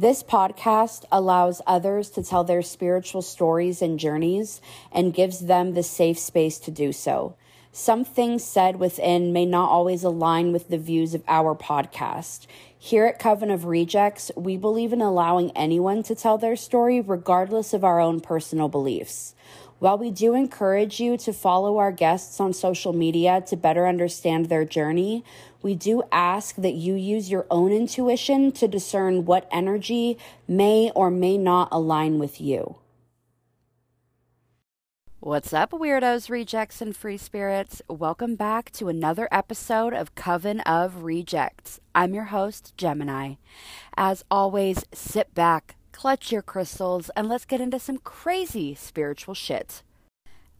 This podcast allows others to tell their spiritual stories and journeys and gives them the safe space to do so. Some things said within may not always align with the views of our podcast. Here at Coven of Rejects, we believe in allowing anyone to tell their story regardless of our own personal beliefs. While we do encourage you to follow our guests on social media to better understand their journey, we do ask that you use your own intuition to discern what energy may or may not align with you. What's up, weirdos, rejects, and free spirits? Welcome back to another episode of Coven of Rejects. I'm your host, Gemini. As always, sit back clutch your crystals, and let's get into some crazy spiritual shit.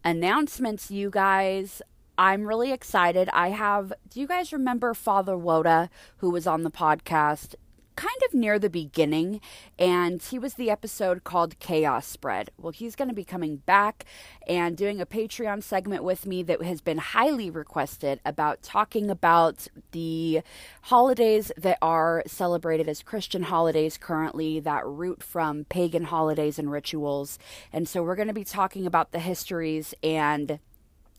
Announcements, you guys. I'm really excited. I have, do you guys remember Father Woda, who was on the podcast kind of near the beginning, and he was the episode called Chaos Spread. Well, he's going to be coming back and doing a Patreon segment with me that has been highly requested about talking about the holidays that are celebrated as Christian holidays currently that root from pagan holidays and rituals. And so we're going to be talking about the histories and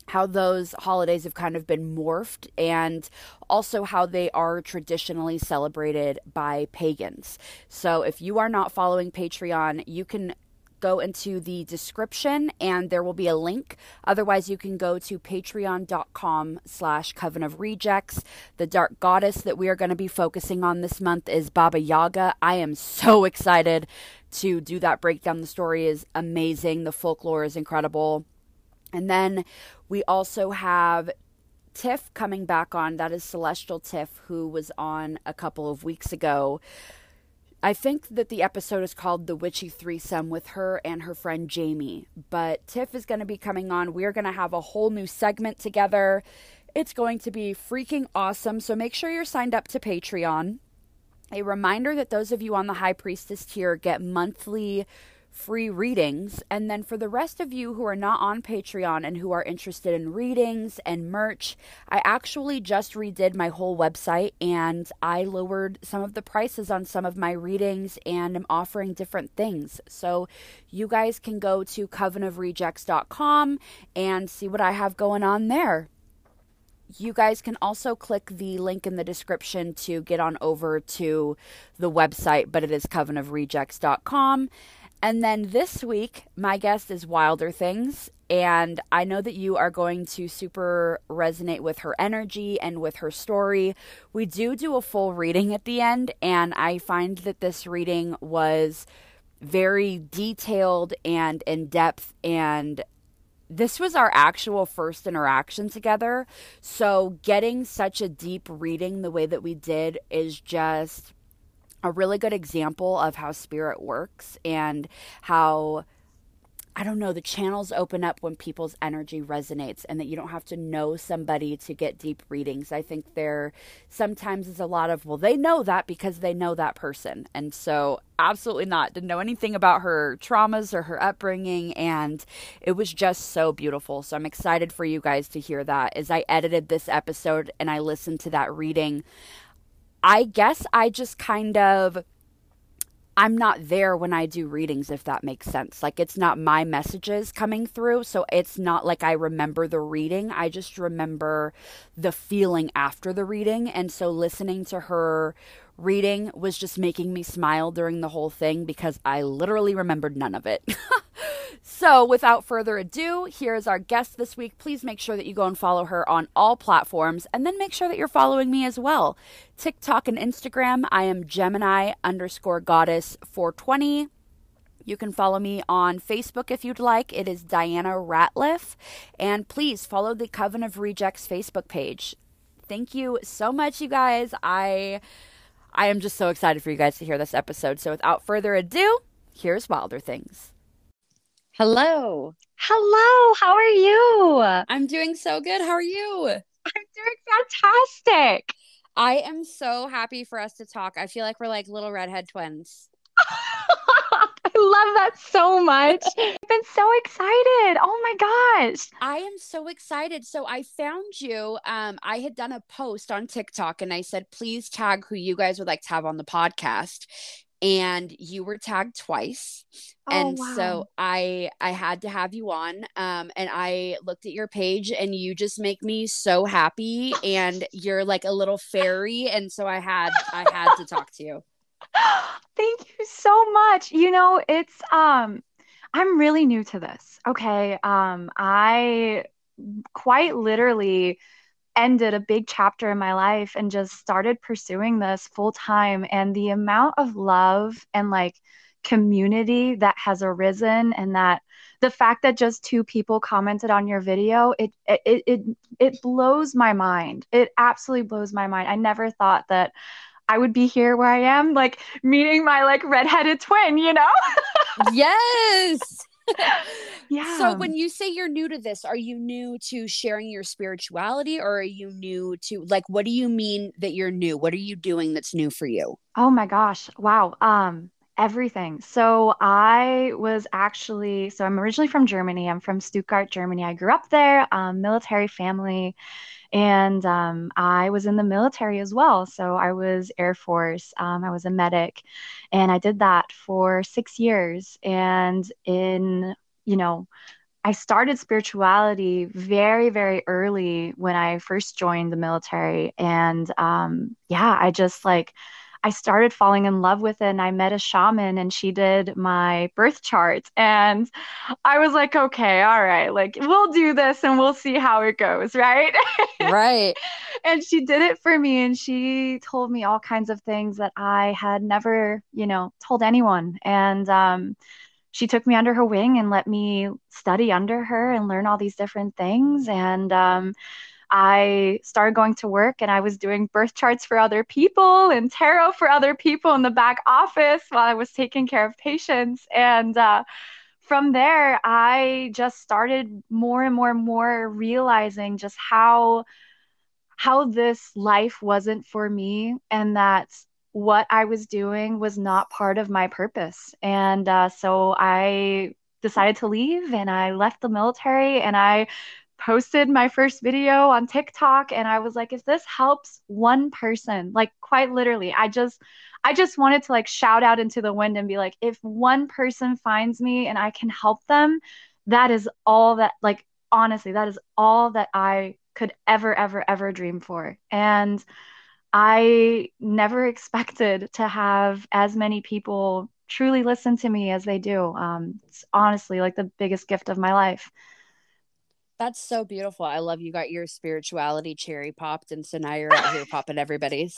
how those holidays have kind of been morphed and also how they are traditionally celebrated by pagans. So if you are not following Patreon, you can go into the description and there will be a link. Otherwise you can go to patreon.com slash coven of rejects. The dark goddess that we are going to be focusing on this month is baba yaga. I am so excited to do that breakdown. The story is amazing. The folklore is incredible and then we also have Tiff coming back on. That is Celestial Tiff, who was on a couple of weeks ago. I think that the episode is called The Witchy Threesome with her and her friend Jamie. But Tiff is going to be coming on. We're going to have a whole new segment together. It's going to be freaking awesome. So make sure you're signed up to Patreon. A reminder that those of you on the High Priestess tier get monthly free readings. And then for the rest of you who are not on Patreon and who are interested in readings and merch, I actually just redid my whole website and I lowered some of the prices on some of my readings and I'm offering different things. So you guys can go to covenofrejects.com and see what I have going on there. You guys can also click the link in the description to get on over to the website, but it is covenofrejects.com. And then this week, my guest is Wilder Things. And I know that you are going to super resonate with her energy and with her story. We do do a full reading at the end, and I find that this reading was very detailed and in depth and this was our actual first interaction together. So, getting such a deep reading the way that we did is just a really good example of how spirit works and how I don't know, the channels open up when people's energy resonates and that you don't have to know somebody to get deep readings. I think there sometimes is a lot of, well, they know that because they know that person. And so, absolutely not. Didn't know anything about her traumas or her upbringing. And it was just so beautiful. So, I'm excited for you guys to hear that. As I edited this episode and I listened to that reading, I guess I just kind of I'm not there when I do readings, if that makes sense. Like, it's not my messages coming through. So, it's not like I remember the reading. I just remember the feeling after the reading. And so, listening to her reading was just making me smile during the whole thing because I literally remembered none of it. So, without further ado, here's our guest this week. Please make sure that you go and follow her on all platforms and then make sure that you're following me as well. TikTok and Instagram, I am Gemini underscore goddess 420. You can follow me on Facebook if you'd like. It is Dianna Ratliff. And please follow the Coven of Rejects Facebook page. Thank you so much, you guys. I I am just so excited for you guys to hear this episode. So without further ado, here's Wilder Things. Hello. Hello. How are you? I'm doing so good. How are you? I'm doing fantastic. I am so happy for us to talk. I feel like we're like little redhead twins. I love that so much. I've been so excited. Oh my gosh. I am so excited. So I found you. Um, I had done a post on TikTok and I said, please tag who you guys would like to have on the podcast. and you were tagged twice Oh, and wow. so i i had to have you on um and i looked at your page and you just make me so happy and you're like a little fairy and so i had i had to talk to you Thank you so much. You know, it's um I'm really new to this. Okay. Um I quite literally ended a big chapter in my life and just started pursuing this full time and the amount of love and like community that has arisen and that the fact that just two people commented on your video it it it it blows my mind it absolutely blows my mind i never thought that I would be here where I am, like meeting my like redheaded twin, you know? yes Yeah. so when you say you're new to this are you new to sharing your spirituality or are you new to like what do you mean that you're new what are you doing that's new for you Oh my gosh. Wow. Um, everything. So I was actually, so I'm originally from Germany. I'm from Stuttgart, Germany. I grew up there, um, military family, and um, I was in the military as well. So I was Air Force. Um, I was a medic, and I did that for six years. And in, you know, I started spirituality very, very early when I first joined the military. And um, yeah, I just like, I started falling in love with it and I met a shaman and she did my birth chart and I was like, okay, all right, like we'll do this and we'll see how it goes, right? right and she did it for me and she told me all kinds of things that I had never, you know, told anyone. And um she took me under her wing and let me study under her and learn all these different things and um I started going to work and I was doing birth charts for other people and tarot for other people in the back office while I was taking care of patients. And uh, from there, I just started more and more and more realizing just how how this life wasn't for me and that what I was doing was not part of my purpose. And uh, so I decided to leave and I left the military and I posted my first video on TikTok and I was like if this helps one person like quite literally I just I just wanted to like shout out into the wind and be like if one person finds me and I can help them that is all that like honestly that is all that I could ever ever ever dream for. And I never expected to have as many people truly listen to me as they do. Um, it's honestly like the biggest gift of my life That's so beautiful. I love you got your spirituality cherry popped, and so now you're out here popping everybody's.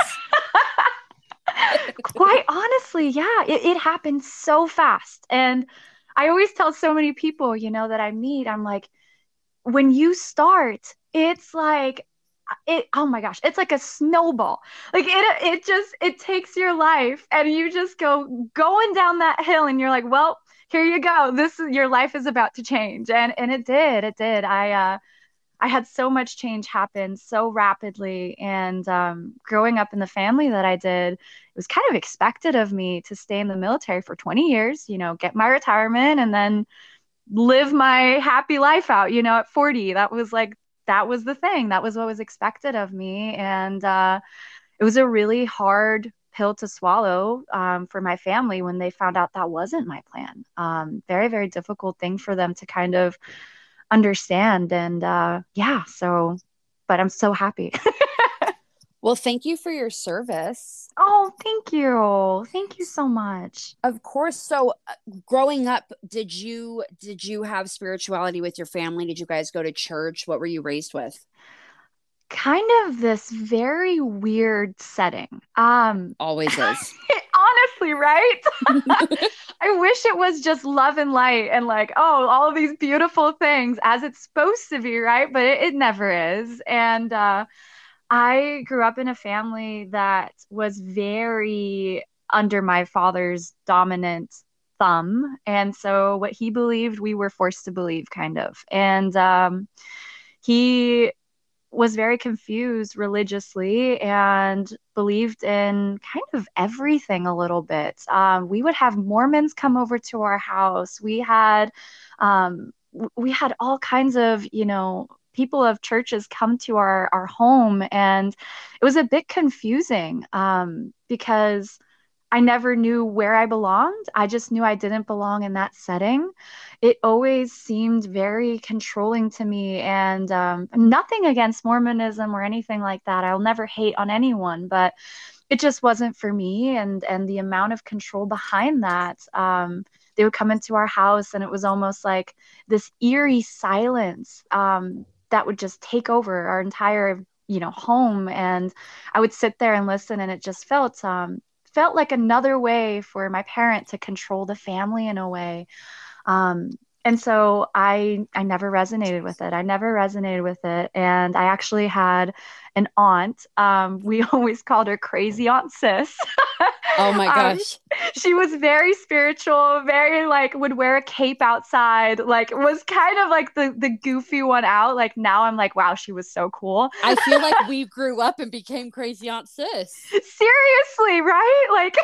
Quite honestly, yeah, it, it happened so fast. And I always tell so many people, you know, that I meet, I'm like, when you start, it's like, it, oh my gosh, it's like a snowball. Like it, it just, it takes your life and you just go going down that hill and you're like, well, here you go. This is your life is about to change. And, and it did, it did. I, uh, I had so much change happen so rapidly. And um, growing up in the family that I did, it was kind of expected of me to stay in the military for 20 years, you know, get my retirement and then live my happy life out, you know, at 40. That was like, that was the thing. That was what was expected of me. And uh, it was a really hard pill to swallow um, for my family when they found out that wasn't my plan. Um, very, very difficult thing for them to kind of understand. And uh, yeah, so, but I'm so happy. Well, thank you for your service. oh, thank you. Thank you so much. Of course. So, uh, growing up, did you did you have spirituality with your family? Did you guys go to church? What were you raised with? Kind of this very weird setting. Um, Always is. honestly, right? I wish it was just love and light and like, oh, all of these beautiful things as it's supposed to be, right? But it, it never is. And uh, I grew up in a family that was very under my father's dominant thumb. And so what he believed, we were forced to believe, kind of. And um, he was very confused religiously and believed in kind of everything a little bit. Um, we would have Mormons come over to our house. We had um, we had all kinds of you know people of churches come to our our home, and it was a bit confusing um, because I never knew where I belonged. I just knew I didn't belong in that setting. It always seemed very controlling to me, and um, nothing against Mormonism or anything like that. I'll never hate on anyone, but it just wasn't for me. And and the amount of control behind that. Um, they would come into our house, and it was almost like this eerie silence um, that would just take over our entire you know home and i would sit there and listen and it just felt um felt like another way for my parent to control the family in a way. Um, and so I I never resonated with it. I never resonated with it, and I actually had an aunt. Um, we always called her Crazy Aunt Sis. Oh my um, gosh. Um, she was very spiritual, very like would wear a cape outside, like was kind of like the the goofy one out. Like now I'm like, wow, she was so cool. I feel like we grew up and became crazy aunt sis. Seriously, right? Like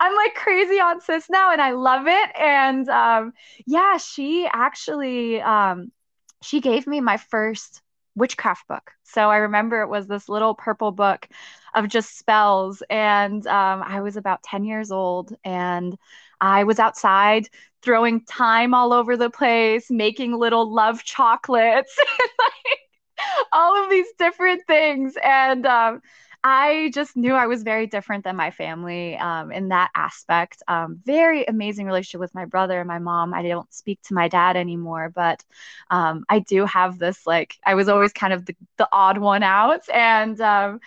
I'm like crazy aunt sis now and I love it. And um yeah, she actually um she gave me my first witchcraft book. So I remember it was this little purple book of just spells. And um, I was about 10 years old and I was outside throwing thyme all over the place, making little love chocolates, like all of these different things. And um, I just knew I was very different than my family um, in that aspect. Um, very amazing relationship with my brother and my mom. I don't speak to my dad anymore, but um, I do have this like I was always kind of the, the odd one out, and um,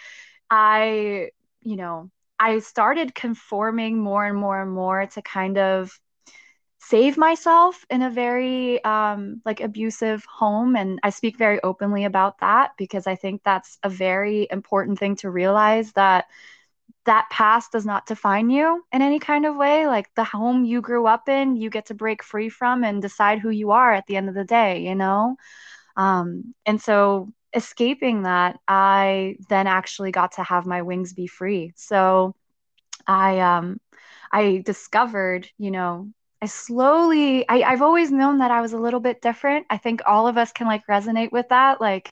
I, you know, I started conforming more and more and more to kind of save myself in a very um, like abusive home and i speak very openly about that because i think that's a very important thing to realize that that past does not define you in any kind of way. Like the home you grew up in you get to break free from and decide who you are at the end of the day you know? Um, and so escaping that i then actually got to have my wings be free. So i um i discovered you know I slowly, I, I've always known that I was a little bit different. I think all of us can like resonate with that. Like,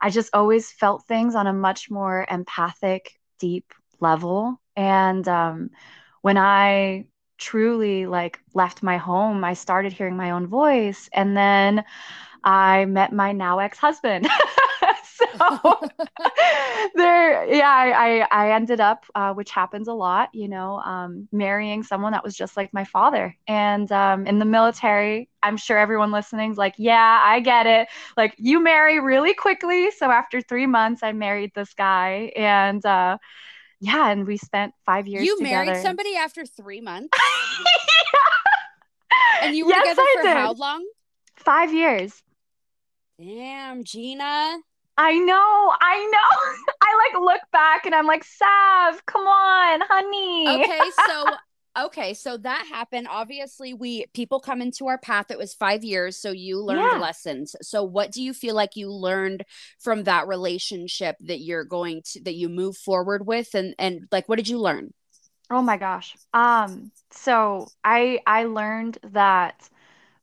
I just always felt things on a much more empathic, deep level. And um, when I truly like left my home, I started hearing my own voice. And then I met my now ex husband. so there, yeah, I, I, I ended up, uh, which happens a lot, you know, um, marrying someone that was just like my father. And um, in the military, I'm sure everyone listening is like, yeah, I get it. Like you marry really quickly. So after three months, I married this guy, and uh, yeah, and we spent five years. You together. married somebody after three months. And you were yes, together for how long? Five years. Damn, Gina. I know, I know. I like look back and I'm like, Sav, come on, honey. Okay, so okay, so that happened. Obviously, we people come into our path. It was five years, so you learned yeah. lessons. So, what do you feel like you learned from that relationship that you're going to that you move forward with, and and like, what did you learn? Oh my gosh. Um. So I I learned that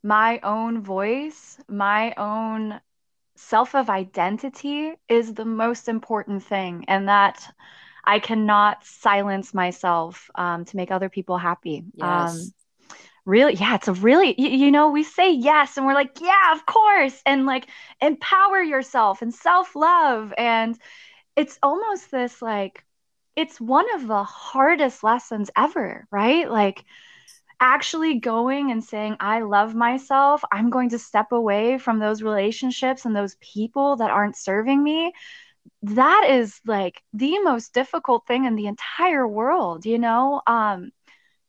my own voice, my own self of identity is the most important thing, and that I cannot silence myself um, to make other people happy. Yes. Um, really yeah it's a really you, you, know we say yes and we're like yeah of course and like empower yourself and self-love and it's almost this like it's one of the hardest lessons ever right like actually going and saying, I love myself, I'm going to step away from those relationships and those people that aren't serving me. That is like the most difficult thing in the entire world, you know? Um,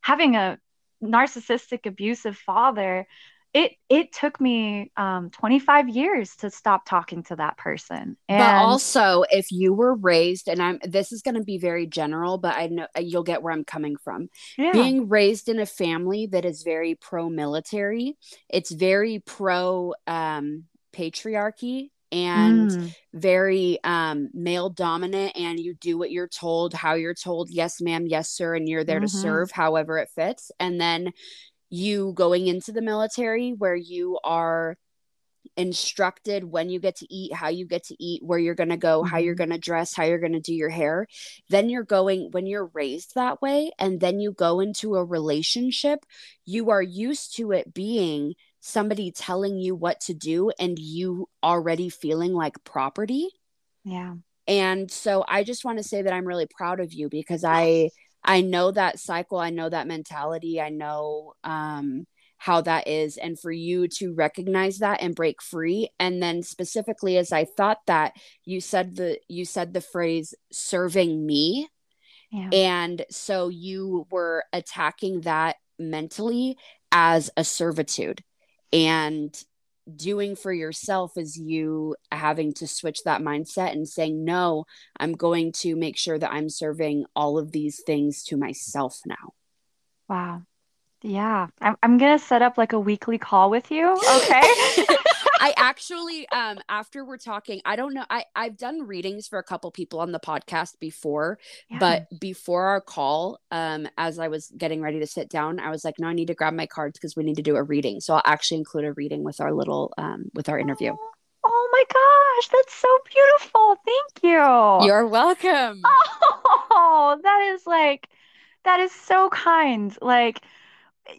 having a narcissistic, abusive father it it took me um, 25 years to stop talking to that person and but also if you were raised and i'm this is going to be very general but i know you'll get where i'm coming from yeah. being raised in a family that is very pro military it's very pro um, patriarchy and mm. very um, male dominant and you do what you're told how you're told yes ma'am yes sir and you're there mm-hmm. to serve however it fits and then you going into the military where you are instructed when you get to eat, how you get to eat, where you're going to go, how you're mm-hmm. going to dress, how you're going to do your hair. Then you're going, when you're raised that way, and then you go into a relationship, you are used to it being somebody telling you what to do and you already feeling like property. Yeah. And so I just want to say that I'm really proud of you because I I know that cycle, I know that mentality, I know um how that is and for you to recognize that and break free and then specifically as i thought that you said the you said the phrase serving me yeah. and so you were attacking that mentally as a servitude and doing for yourself is you having to switch that mindset and saying no i'm going to make sure that i'm serving all of these things to myself now wow yeah, I'm I'm gonna set up like a weekly call with you. Okay. I actually, um, after we're talking, I don't know. I I've done readings for a couple people on the podcast before, yeah. but before our call, um, as I was getting ready to sit down, I was like, no, I need to grab my cards because we need to do a reading. So I'll actually include a reading with our little, um, with our interview. Oh, oh my gosh, that's so beautiful. Thank you. You're welcome. Oh, that is like, that is so kind. Like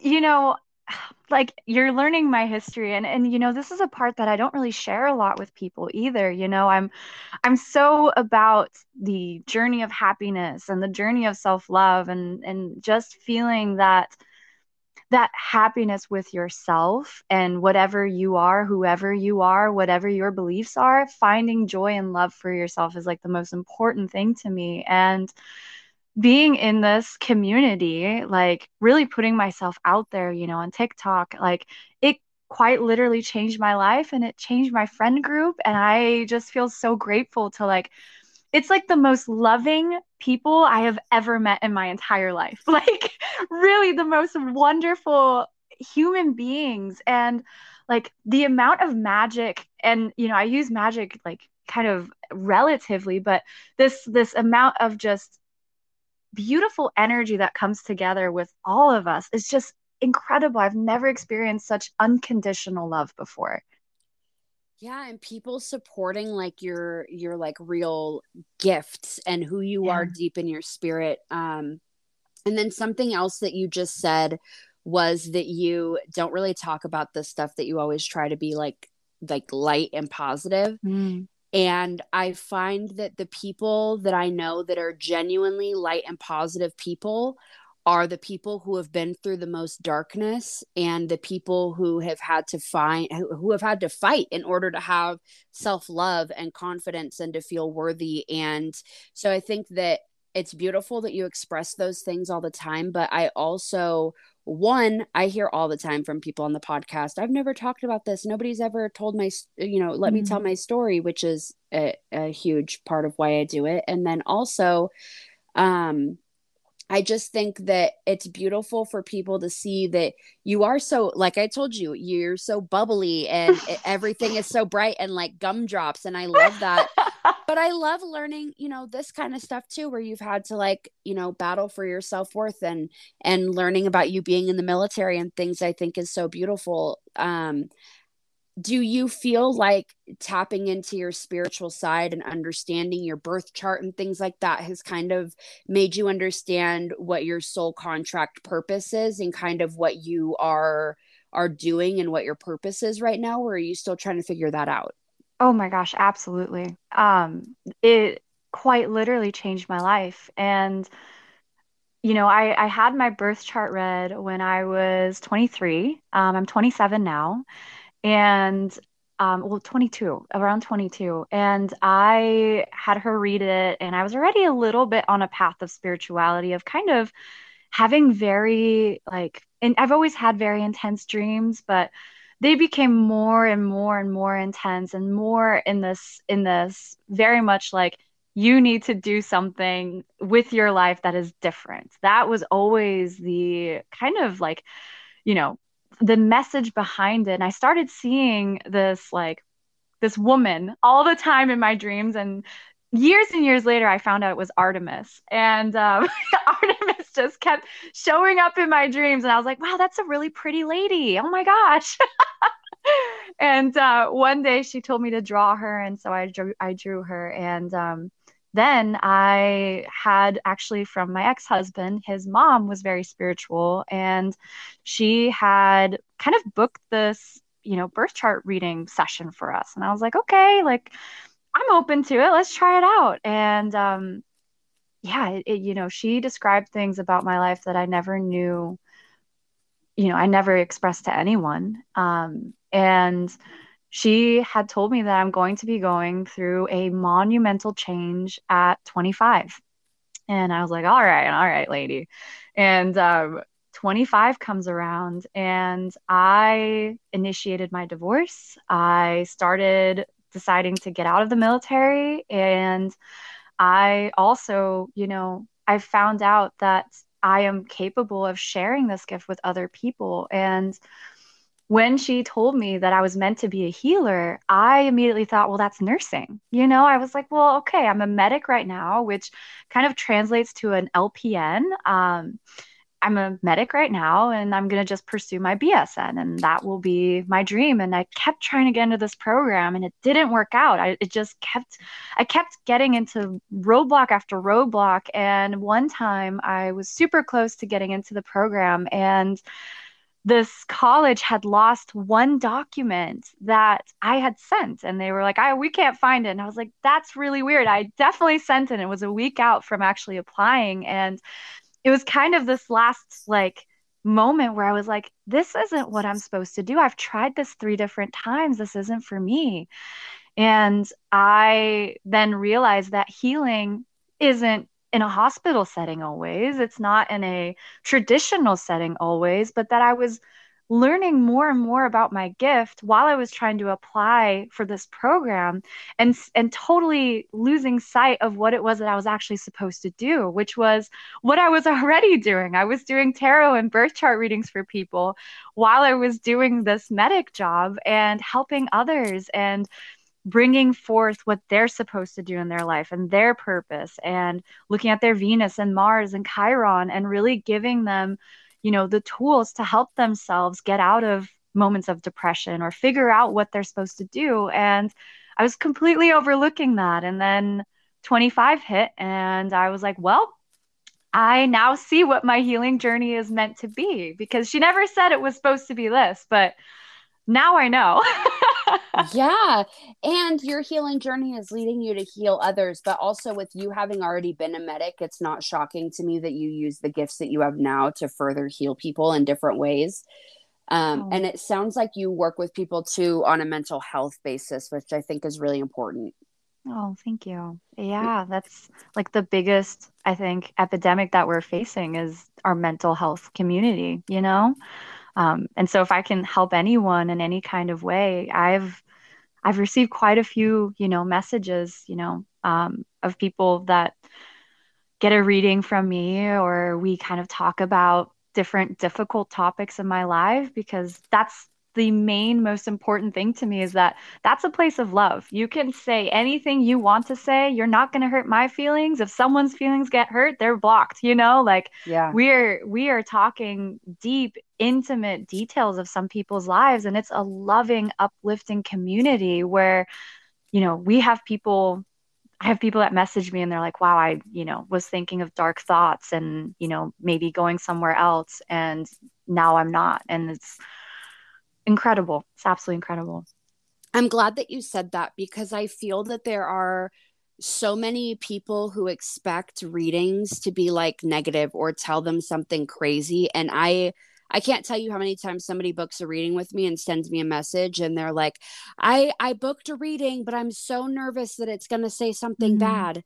you know, like you're learning my history and and you know this is a part that I don't really share a lot with people either you know? I'm I'm so about the journey of happiness and the journey of self-love and and just feeling that that happiness with yourself and whatever you are whoever you are whatever your beliefs are finding joy and love for yourself is like the most important thing to me. And being in this community, like really putting myself out there, you know, on TikTok, like it quite literally changed my life and it changed my friend group. And I just feel so grateful to like, it's like the most loving people I have ever met in my entire life. Like, really, the most wonderful human beings. And like the amount of magic, and, you know, I use magic like kind of relatively, but this, this amount of just beautiful energy that comes together with all of us is just incredible. I've never experienced such unconditional love before. Yeah, and people supporting like your your like real gifts and who you yeah. are deep in your spirit. Um and then something else that you just said was that you don't really talk about the stuff that you always try to be like like light and positive. Mm. And I find that the people that I know that are genuinely light and positive people are the people who have been through the most darkness and the people who have had to find who have had to fight in order to have self-love and confidence and to feel worthy. And so i think that it's beautiful that you express those things all the time but i also one i hear all the time from people on the podcast i've never talked about this nobody's ever told my you know let mm-hmm. me tell mm-hmm. my story which is a, a, huge part of why i do it and then also um I just think that it's beautiful for people to see that you are so, like I told you, you're so bubbly and everything is so bright and like gumdrops. And I love that. but I love learning, you know, this kind of stuff too, where you've had to like, you know, battle for your self worth and, and learning about you being in the military and things I think is so beautiful. Um, do you feel like tapping into your spiritual side and understanding your birth chart and things like that has kind of made you understand what your soul contract purpose is and kind of what you are are doing and what your purpose is right now? Or are you still trying to figure that out? Oh my gosh absolutely. Um it quite literally changed my life. And you know i i had my birth chart read when i was 23 um, i'm 27 now and um, well 22 around 22 and i had her read it and i was already a little bit on a path of spirituality of kind of having very like and i've always had very intense dreams but they became more and more and more intense and more in this in this very much like you need to do something with your life that is different. That was always the kind of like you know the message behind it and i started seeing this like this woman all the time in my dreams and years and years later i found out it was artemis and um, artemis just kept showing up in my dreams. And I was like, wow, that's a really pretty lady. Oh my gosh. and uh, one day she told me to draw her. And so I drew, I drew her. And um, then I had actually from my ex husband, his mom was very spiritual. And she had kind of booked this, you know, birth chart reading session for us. And I was like, okay, like, I'm open to it. Let's try it out. And um, yeah, it, it, you know, she described things about my life that I never knew, you know, I never expressed to anyone. Um, and she had told me that I'm going to be going through a monumental change at 25. And I was like, all right, all right, lady. And um, 25 comes around and I initiated my divorce. I started deciding to get out of the military and I also, you know, I found out that I am capable of sharing this gift with other people. And when she told me that I was meant to be a healer, I immediately thought, well, that's nursing. You know, I was like, well, okay, I'm a medic right now, which kind of translates to an LPN. Um, I'm a medic right now and I'm going to just pursue my BSN and that will be my dream. And I kept trying to get into this program and it didn't work out. I, it just kept, I kept getting into roadblock after roadblock. And one time I was super close to getting into the program and this college had lost one document that I had sent and they were like, I we can't find it. And I was like, that's really weird. I definitely sent it. It was a week out from actually applying. And it was kind of this last like moment where I was like, this isn't what I'm supposed to do. I've tried this three different times. This isn't for me. And I then realized that healing isn't in a hospital setting always, it's not in a traditional setting always, but that I was learning more and more about my gift while I was trying to apply for this program and and totally losing sight of what it was that I was actually supposed to do which was what I was already doing. I was doing tarot and birth chart readings for people while I was doing this medic job and helping others and bringing forth what they're supposed to do in their life and their purpose and looking at their Venus and Mars and Chiron and really giving them you know the tools to help themselves get out of moments of depression or figure out what they're supposed to do. And i was completely overlooking that. And then 25 hit and i was like well i now see what my healing journey is meant to be because she never said it was supposed to be this but now i know yeah. And your healing journey is leading you to heal others. But also, with you having already been a medic, it's not shocking to me that you use the gifts that you have now to further heal people in different ways. Um, oh. And it sounds like you work with people too on a mental health basis, which I think is really important. Oh, thank you. Yeah, that's like the biggest, I think, epidemic that we're facing is our mental health community, you know? Um, and so if I can help anyone in any kind of way, I've I've received quite a few, you know, messages, you know, um, of people that get a reading from me or we kind of talk about different difficult topics in my life because that's the main most important thing to me is that that's a place of love. You can say anything you want to say. You're not going to hurt my feelings. If someone's feelings get hurt, they're blocked, you know? Like yeah. we're we are talking deep intimate details of some people's lives and it's a loving uplifting community where you know, we have people I have people that message me and they're like, wow, I, you know, was thinking of dark thoughts and, you know, maybe going somewhere else and now I'm not. And it's incredible. It's absolutely incredible. I'm glad that you said that because I feel that there are so many people who expect readings to be like negative or tell them something crazy and I I can't tell you how many times somebody books a reading with me and sends me a message and they're like, I I booked a reading, but I'm so nervous that it's going to say something mm-hmm. bad.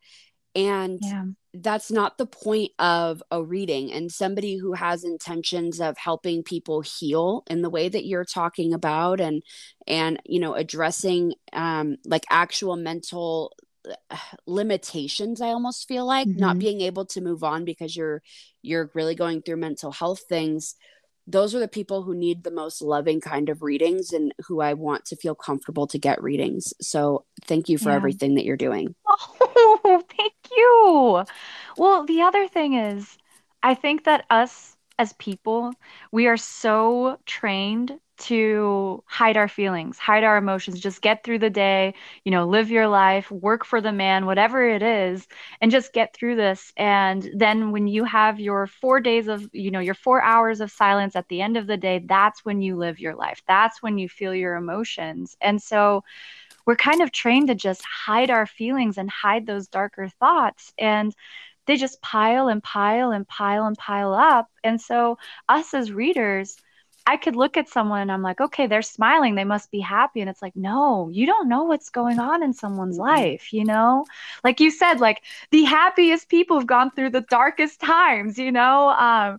And yeah. that's not the point of a reading. And somebody who has intentions of helping people heal in the way that you're talking about and and you know addressing um like actual mental uh, limitations i almost feel like mm-hmm. not being able to move on because you're you're really going through mental health things those are the people who need the most loving kind of readings and who I want to feel comfortable to get readings. So thank you for yeah. everything that you're doing. Oh, thank you. Well, the other thing is, I think that us as people, we are so trained to hide our feelings, hide our emotions, just get through the day, you know, live your life, work for the man, whatever it is, and just get through this. And then when you have your four days of, you know, your four hours of silence at the end of the day, that's when you live your life. That's when you feel your emotions. And so, we're kind of trained to just hide our feelings and hide those darker thoughts. And they just pile and pile and pile and pile up. And so, us as readers, I could look at someone and I'm like, okay, they're smiling. They must be happy. And it's like, no, you don't know what's going on in someone's life, you know? Like you said, like the happiest people have gone through the darkest times, you know? Um,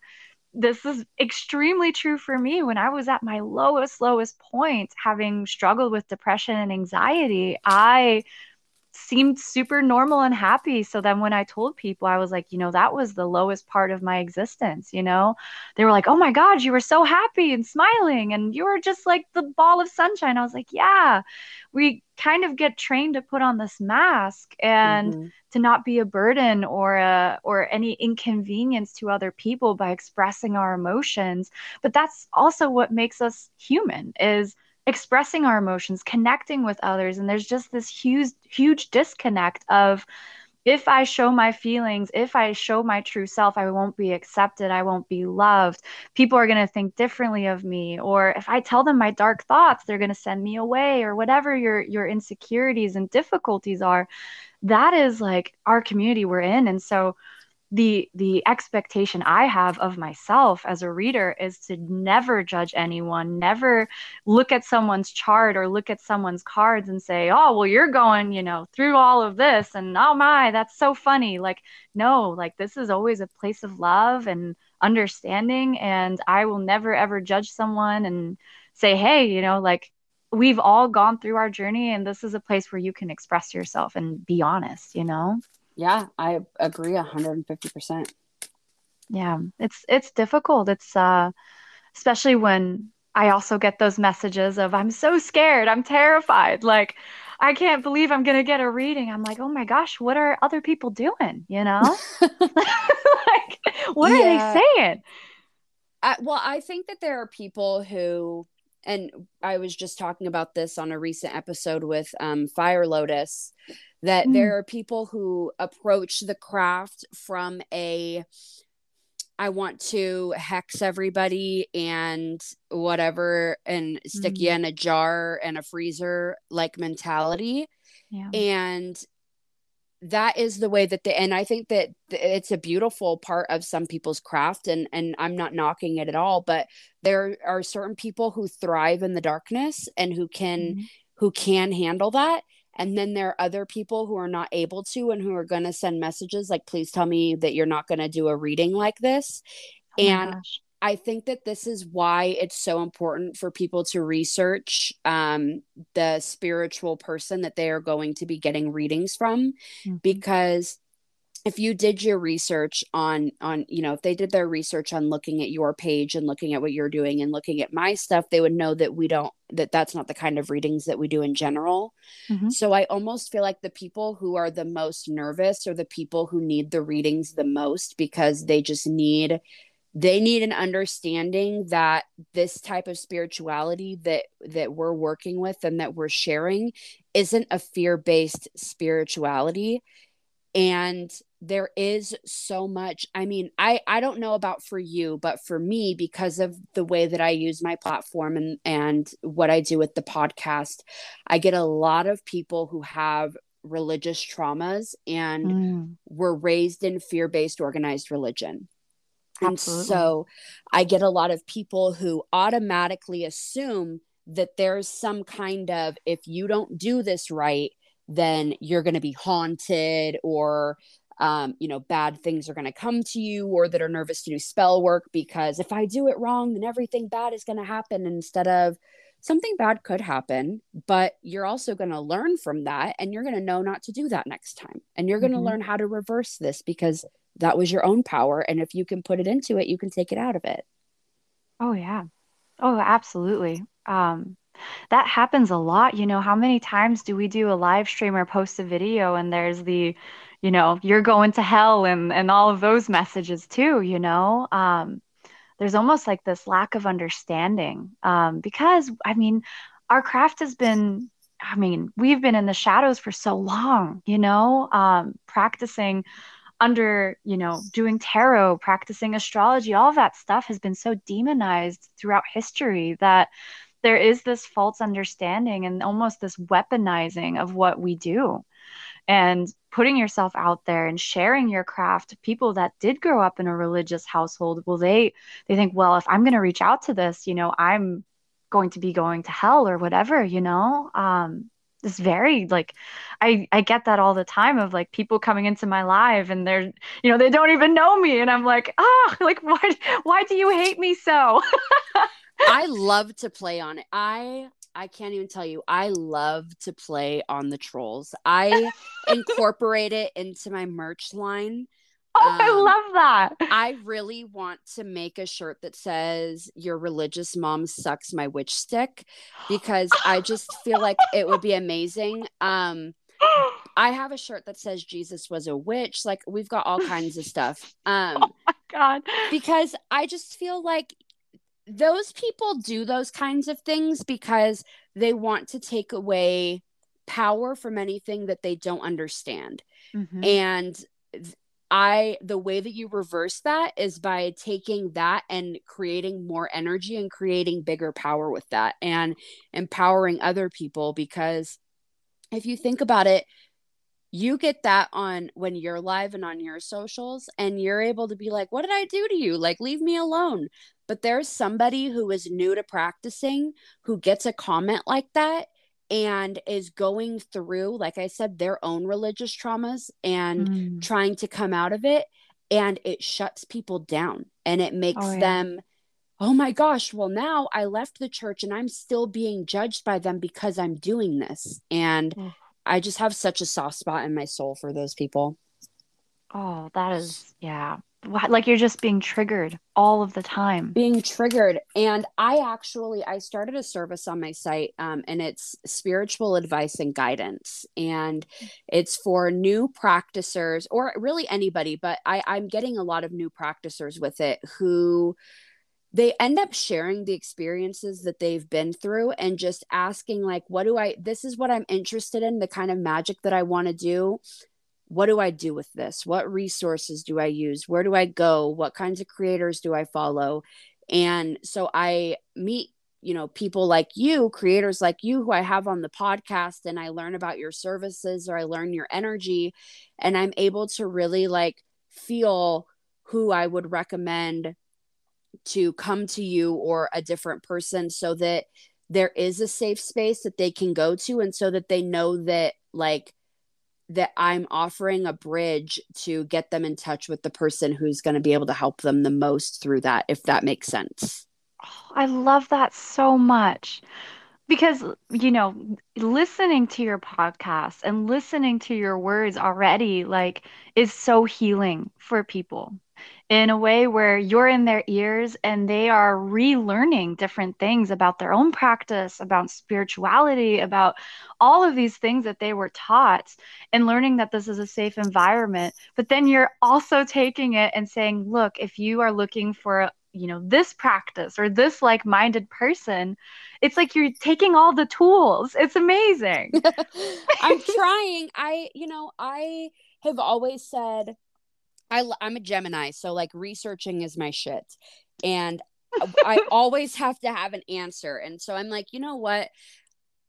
this is extremely true for me when I was at my lowest, lowest point, having struggled with depression and anxiety. I seemed super normal and happy. So then when I told people, I was like, you know, that was the lowest part of my existence, you know? They were like, "Oh my god, you were so happy and smiling and you were just like the ball of sunshine." I was like, "Yeah." We kind of get trained to put on this mask and mm-hmm. to not be a burden or a or any inconvenience to other people by expressing our emotions. But that's also what makes us human is expressing our emotions, connecting with others. And there's just this huge, huge disconnect of if I show my feelings, if I show my true self, I won't be accepted. I won't be loved. People are going to think differently of me. Or if I tell them my dark thoughts, they're going to send me away or whatever your, your insecurities and difficulties are. That is like our community we're in. And so the the expectation i have of myself as a reader is to never judge anyone never look at someone's chart or look at someone's cards and say oh well you're going you know through all of this and oh my that's so funny. Like no like this is always a place of love and understanding and i will never ever judge someone and say hey you know like we've all gone through our journey and this is a place where you can express yourself and be honest you know yeah, I agree 150%. Yeah, it's it's difficult. It's uh especially when I also get those messages of I'm so scared, I'm terrified. Like I can't believe I'm going to get a reading. I'm like, "Oh my gosh, what are other people doing, you know?" like what yeah. are they saying? I, well, I think that there are people who and I was just talking about this on a recent episode with um, Fire Lotus that mm. there are people who approach the craft from a I want to hex everybody and whatever and stick mm. you in a jar and a freezer like mentality. Yeah. And that is the way that they and I think that it's a beautiful part of some people's craft and and I'm not knocking it at all, but there are certain people who thrive in the darkness and who can mm. who can handle that and then there are other people who are not able to and who are going to send messages like please tell me that you're not going to do a reading like this oh and gosh. I think that this is why it's so important for people to research um, the spiritual person that they are going to be getting readings from mm-hmm. because if you did your research on on you know if they did their research on looking at your page and looking at what you're doing and looking at my stuff they would know that we don't that that's not the kind of readings that we do in general mm-hmm. so i almost feel like the people who are the most nervous are the people who need the readings the most because they just need they need an understanding that this type of spirituality that that we're working with and that we're sharing isn't a fear-based spirituality and there is so much i mean i i don't know about for you but for me because of the way that i use my platform and and what i do with the podcast i get a lot of people who have religious traumas and mm. were raised in fear-based organized religion and Absolutely. so i get a lot of people who automatically assume that there's some kind of if you don't do this right then you're going to be haunted or um, you know, bad things are going to come to you or that are nervous to do spell work because if I do it wrong, then everything bad is going to happen instead of something bad could happen, but you're also going to learn from that and you're going to know not to do that next time. And you're going to mm-hmm. learn how to reverse this because that was your own power. And if you can put it into it, you can take it out of it. Oh, yeah. Oh, absolutely. Um, that happens a lot. You know, how many times do we do a live stream or post a video and there's the, you know, you're going to hell and and all of those messages too, you know. Um, there's almost like this lack of understanding um, because I mean, our craft has been. I mean, we've been in the shadows for so long, you know, um, practicing under, you know, doing tarot, practicing astrology, all that stuff has been so demonized throughout history that there is this false understanding and almost this weaponizing of what we do. And putting yourself out there and sharing your craft people that did grow up in a religious household well they they think well if i'm going to reach out to this you know i'm going to be going to hell or whatever you know? Um it's very like i i get that all the time of like people coming into my live and they're you know they don't even know me and i'm like ah oh, like why why do you hate me so I love to play on it. I I can't even tell you. I love to play on the trolls. I incorporate it into my merch line. Oh, um, I love that. I really want to make a shirt that says "Your religious mom sucks my witch stick" because I just feel like it would be amazing. Um, I have a shirt that says Jesus was a witch. Like we've got all kinds of stuff. Um, oh my god! Because I just feel like those people do those kinds of things because they want to take away power from anything that they don't understand. Mm-hmm. And I the way that you reverse that is by taking that and creating more energy and creating bigger power with that and empowering other people because if you think about it you get that on when you're live and on your socials and you're able to be like what did i do to you? Like leave me alone. But there's somebody who is new to practicing who gets a comment like that and is going through, like I said, their own religious traumas and mm. trying to come out of it. And it shuts people down and it makes oh, yeah. them, oh my gosh, well, now I left the church and I'm still being judged by them because I'm doing this. And oh. I just have such a soft spot in my soul for those people. Oh, that is, yeah like you're just being triggered all of the time. Being triggered. And i actually i started a service on my site um, and it's spiritual advice and guidance. And it's for new practicers or really anybody but i i'm getting a lot of new practicers with it who they end up sharing the experiences that they've been through and just asking like what do i this is what i'm interested in the kind of magic that i want to do what do I do with this? What resources do I use? Where do I go? What kinds of creators do I follow? And so I meet, you know, people like you, creators like you who I have on the podcast, and I learn about your services or I learn your energy, and I'm able to really like feel who I would recommend to come to you or a different person so that there is a safe space that they can go to and so that they know that like that I'm offering a bridge to get them in touch with the person who's going to be able to help them the most through that, if that makes sense. Oh, I love that so much because, you know, listening to your podcast and listening to your words already, like, is so healing for people in a way where you're in their ears and they are relearning different things about their own practice, about spirituality, about all of these things that they were taught, and learning that this is a safe environment. But then you're also taking it and saying, look, if you are looking for you know this practice or this like-minded person it's like you're taking all the tools. It's amazing. I'm trying. I you know i have always said I, I'm a Gemini, so like researching is my shit. And I always have to have an answer. And so I'm like, you know what?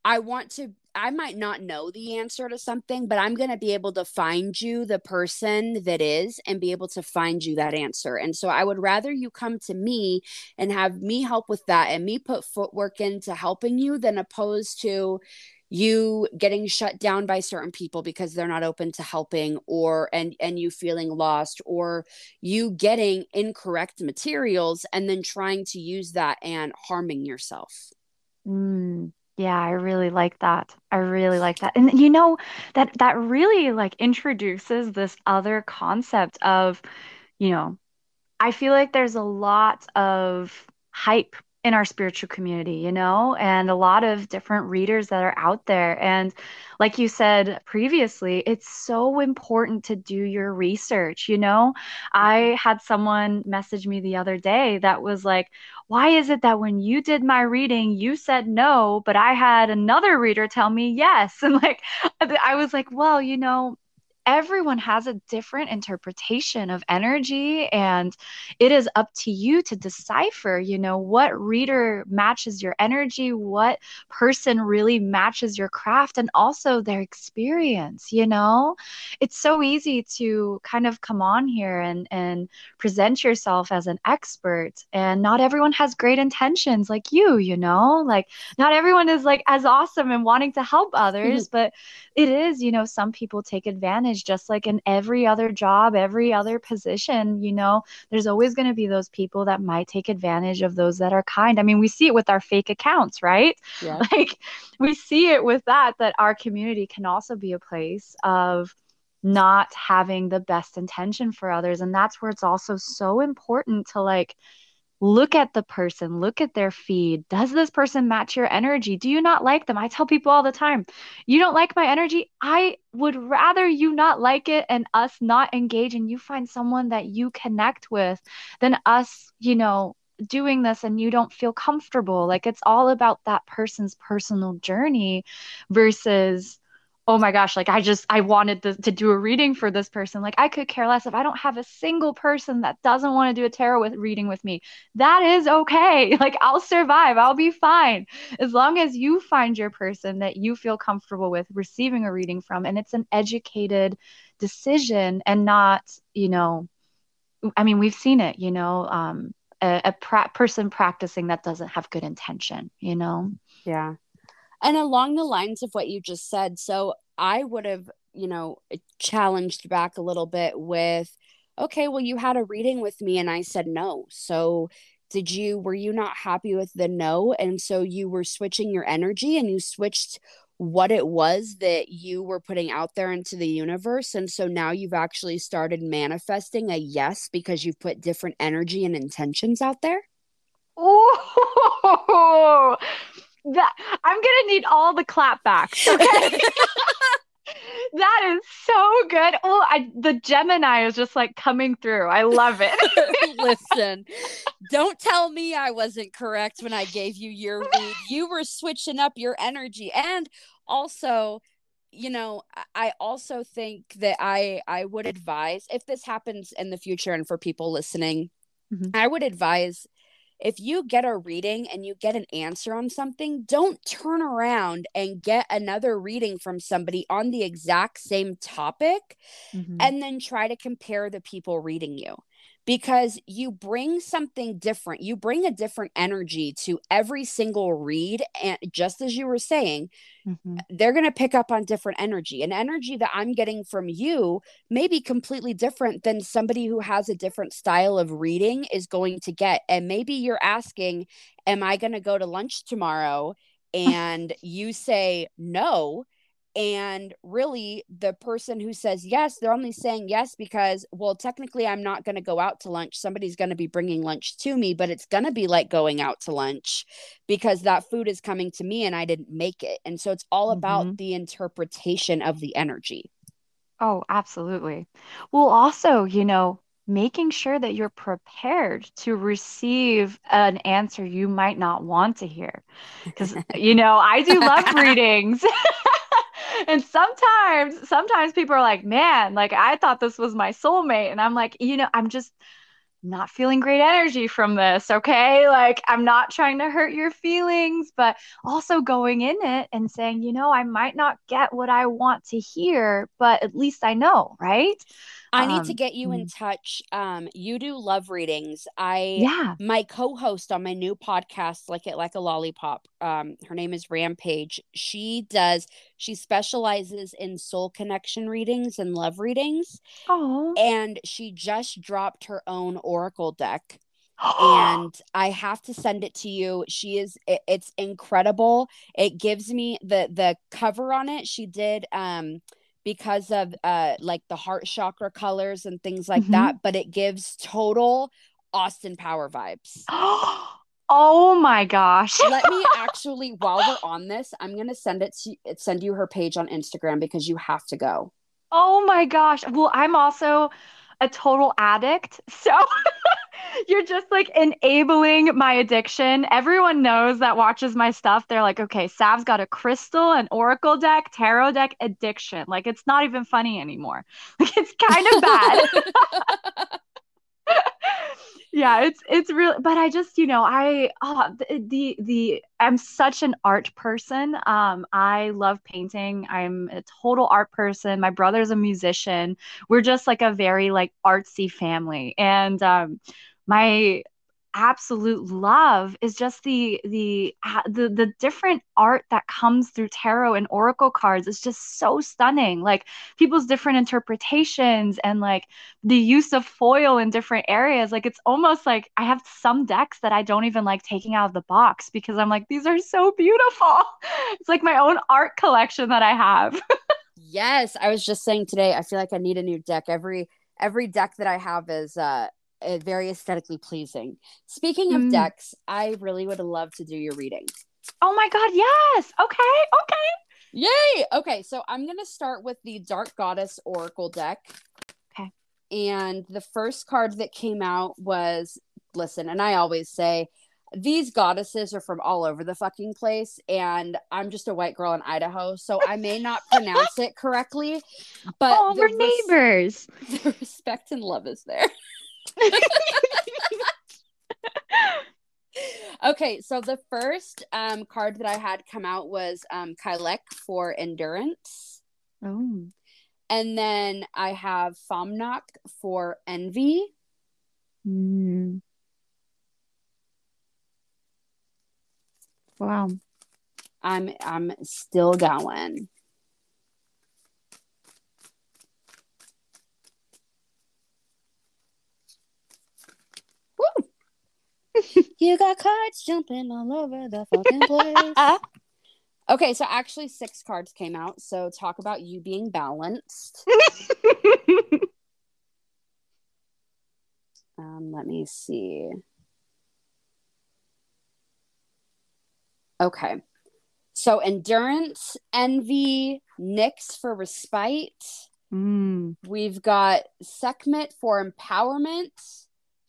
I want to, I might not know the answer to something, but I'm going to be able to find you the person that is and be able to find you that answer. And so I would rather you come to me and have me help with that and me put footwork into helping you than opposed to, you getting shut down by certain people because they're not open to helping or and and you feeling lost or you getting incorrect materials and then trying to use that and harming yourself. Mm, yeah i really like that. I really like that. And you know that that really like introduces this other concept of you know i feel like there's a lot of hype in our spiritual community, you know, and a lot of different readers that are out there. And like you said previously, it's so important to do your research, you know. I mm-hmm. had someone message me the other day that was like, why is it that when you did my reading, you said no, but I had another reader tell me yes? And like, I was like, well, you know, everyone has a different interpretation of energy and it is up to you to decipher you know what reader matches your energy what person really matches your craft and also their experience you know? It's so easy to kind of come on here and and present yourself as an expert and not everyone has great intentions like you you know? Like not everyone is like as awesome and wanting to help others but it is you know some people take advantage just like in every other job, every other position, you know, there's always going to be those people that might take advantage of those that are kind. I mean, we see it with our fake accounts, right? Yeah. Like we see it with that that our community can also be a place of not having the best intention for others and that's where it's also so important to like look at the person, look at their feed. Does this person match your energy? Do you not like them? I tell people all the time, you don't like my energy. I would rather you not like it and us not engage and you find someone that you connect with than us, you know, doing this and you don't feel comfortable. Like it's all about that person's personal journey versus oh my gosh, like I just, I wanted to, to do a reading for this person. Like I could care less if I don't have a single person that doesn't want to do a tarot with reading with me. That is okay. Like I'll survive. I'll be fine. As long as you find your person that you feel comfortable with receiving a reading from and it's an educated decision and not, you know, I mean, we've seen it, you know, um, a, a pra- person practicing that doesn't have good intention, you know? Yeah. And along the lines of what you just said, so I would have, you know, challenged back a little bit with, okay, well, you had a reading with me and I said no. So did you, were you not happy with the no? And so you were switching your energy and you switched what it was that you were putting out there into the universe. And so now you've actually started manifesting a yes because you've put different energy and intentions out there. Oh, that I'm gonna need all the clapbacks. Okay. that is so good. Oh, I, the Gemini is just like coming through. I love it. Listen, don't tell me I wasn't correct when I gave you your read. You were switching up your energy, and also, you know, I also think that I I would advise if this happens in the future, and for people listening, mm-hmm. I would advise if you get a reading and you get an answer on something, don't turn around and get another reading from somebody on the exact same topic mm-hmm. and then try to compare the people reading you because you bring something different. You bring a different energy to every single read. And just as you were saying, mm-hmm. they're going to pick up on different energy. An energy that I'm getting from you may be completely different than somebody who has a different style of reading is going to get. And maybe you're asking, Am I going to go to lunch tomorrow? And you say no and really the person who says yes they're only saying yes because well technically i'm not going to go out to lunch. Somebody's going to be bringing lunch to me but it's going to be like going out to lunch because that food is coming to me and i didn't make it. And so it's all mm-hmm. about the interpretation of the energy. Oh absolutely. Well also you know making sure that you're prepared to receive an answer you might not want to hear. Because you know i do love readings and sometimes sometimes people are like man like i thought this was my soulmate. And i'm like you know i'm just not feeling great energy from this okay? Like i'm not trying to hurt your feelings. But also going in it and saying you know i might not get what i want to hear but at least i know right I need um, to get you in mm. touch. Um, you do love readings. I yeah. My co-host on my new podcast, like it like a lollipop. Um, her name is Rampage. She does. She specializes in soul connection readings and love readings. Oh. And she just dropped her own oracle deck. and I have to send it to you. She is it, it's incredible. It gives me the the cover on it. She did um because of uh like the heart chakra colors and things like mm-hmm. that but it gives total austin power vibes Oh my gosh. Let me actually, while we're on this, I'm gonna send it to send you her page on Instagram because you have to go. Oh my gosh. Well, I'm also a total addict. So you're just like enabling my addiction. Everyone knows that watches my stuff. They're like, okay, Sav's got a crystal, an oracle deck, tarot deck addiction. Like it's not even funny anymore. Like it's kind of bad. yeah it's it's real but i just you know i oh, the, the the i'm such an art person. Um i love painting. I'm a total art person. My brother's a musician. We're just like a very like artsy family. And um my absolute love is just the the the the different art that comes through tarot and oracle cards is just so stunning. Like people's different interpretations and like the use of foil in different areas. Like it's almost like i have some decks that i don't even like taking out of the box because i'm like these are so beautiful. It's like my own art collection that i have. Yes i was just saying today i feel like i need a new deck. Every every deck that i have is uh uh, very aesthetically pleasing. Speaking of mm. decks, I really would love to do your reading. Oh my god, yes. Okay, okay. Yay! Okay, so I'm gonna start with the Dark Goddess Oracle deck. Okay. And the first card that came out was listen, and I always say these goddesses are from all over the fucking place, and I'm just a white girl in Idaho, so I may not pronounce it correctly. But oh, we're neighbors. The respect and love is there. okay, so the first um, card that I had come out was um, Cailleach for endurance. Oh. And then I have Fuamnach for envy. Mm. Wow. I'm I'm still going. you got cards jumping all over the fucking place. okay, so actually six cards came out. So talk about you being balanced. um, let me see. Okay. So endurance, envy, Nyx for respite. Mm. We've got Sekhmet for empowerment.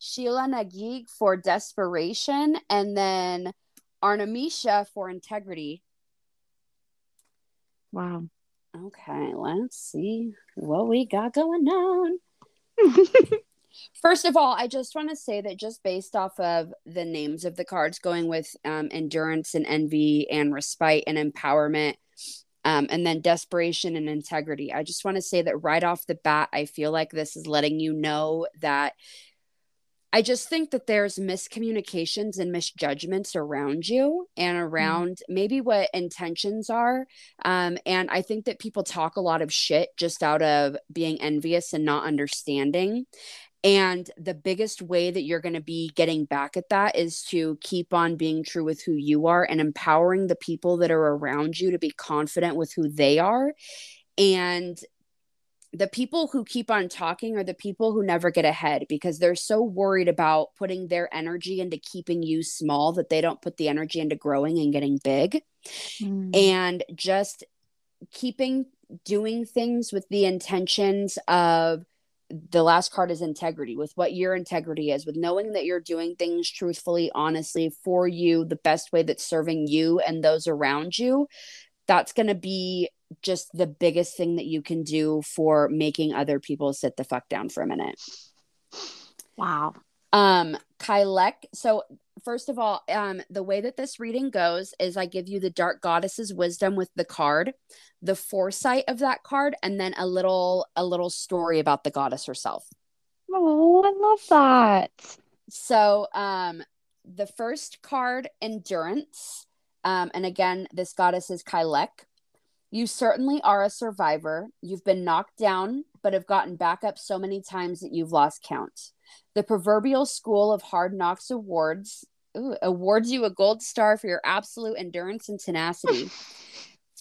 Sheela na Gig for desperation, and then Arnamisha for integrity. Wow. Okay, let's see what we got going on. First of all, I just want to say that just based off of the names of the cards, going with um, endurance and envy and respite and empowerment, um, and then desperation and integrity, I just want to say that right off the bat, I feel like this is letting you know that I just think that there's miscommunications and misjudgments around you and mm-hmm. around mm. maybe what intentions are. Um, and I think that people talk a lot of shit just out of being envious and not understanding. And the biggest way that you're going to be getting back at that is to keep on being true with who you are and empowering the people that are around you to be confident with who they are and the people who keep on talking are the people who never get ahead because they're so worried about putting their energy into keeping you small that they don't put the energy into growing and getting big. Mm. And just keeping doing things with the intentions of the last card is integrity with what your integrity is with knowing that you're doing things truthfully honestly for you the best way that's serving you and those around you that's going to be just the biggest thing that you can do for making other people sit the fuck down for a minute. Wow. Um, Cailleach. So first of all, um, the way that this reading goes is I give you the dark goddess's wisdom with the card, the foresight of that card, and then a little a little story about the goddess herself. Oh, I love that. So um the first card, endurance. Um, and again, this goddess is Cailleach. You certainly are a survivor. You've been knocked down, but have gotten back up so many times that you've lost count. The proverbial school of hard knocks awards ooh, awards you a gold star for your absolute endurance and tenacity.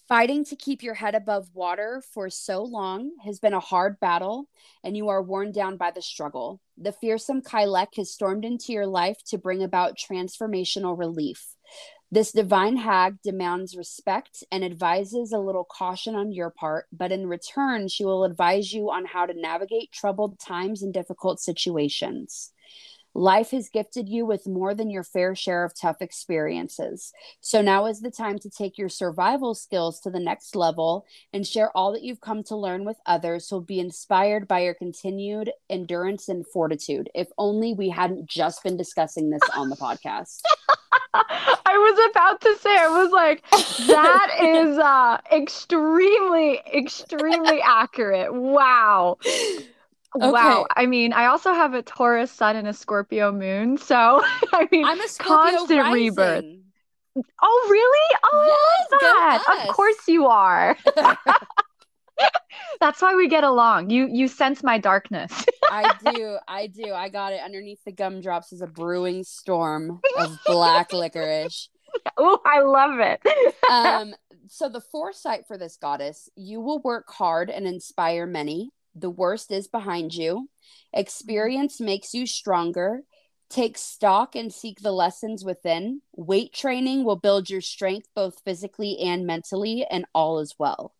Fighting to keep your head above water for so long has been a hard battle, and you are worn down by the struggle. The fearsome Cailleach has stormed into your life to bring about transformational relief. This divine hag demands respect and advises a little caution on your part, but in return, she will advise you on how to navigate troubled times and difficult situations. Life has gifted you with more than your fair share of tough experiences. So now is the time to take your survival skills to the next level and share all that you've come to learn with others who'll be inspired by your continued endurance and fortitude. If only we hadn't just been discussing this on the podcast. I was about to say, I was like, that is uh, extremely, extremely accurate. Wow. Okay. Wow. I mean, I also have a Taurus sun and a Scorpio moon. So, I mean, I'm a Scorpio constant rising. rebirth. Oh, really? Oh, yes, that. Of course you are. That's why we get along. You you sense my darkness. I do. I do. I got it. Underneath the gumdrops is a brewing storm of black licorice. Oh, I love it. um so the foresight for this goddess, you will work hard and inspire many the worst is behind you. Experience makes you stronger. Take stock and seek the lessons within. Weight training will build your strength both physically and mentally, and all is well.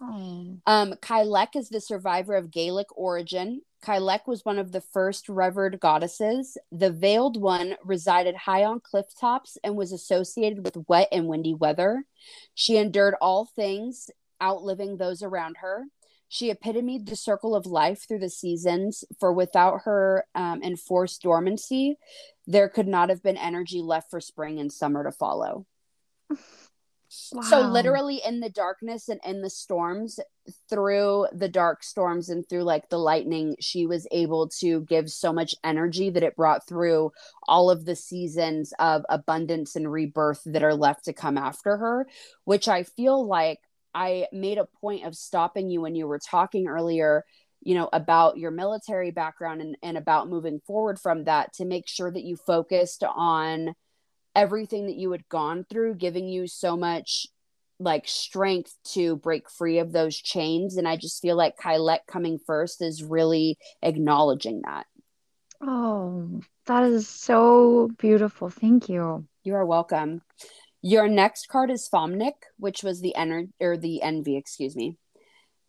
Oh. Um, Cailleach is the survivor of Gaelic origin. Cailleach was one of the first revered goddesses. The veiled one resided high on cliff tops and was associated with wet and windy weather. She endured all things, outliving those around her. She epitomized the circle of life through the seasons, for without her um, enforced dormancy, there could not have been energy left for spring and summer to follow. Wow. So, literally, in the darkness and in the storms, through the dark storms and through like the lightning, she was able to give so much energy that it brought through all of the seasons of abundance and rebirth that are left to come after her, which I feel like I made a point of stopping you when you were talking earlier, you know, about your military background and, and about moving forward from that to make sure that you focused on everything that you had gone through, giving you so much like strength to break free of those chains. And I just feel like Cailleach coming first is really acknowledging that. Oh, that is so beautiful. Thank you. You are welcome. Your next card is Fuamnach, which was the ener- or the envy, excuse me.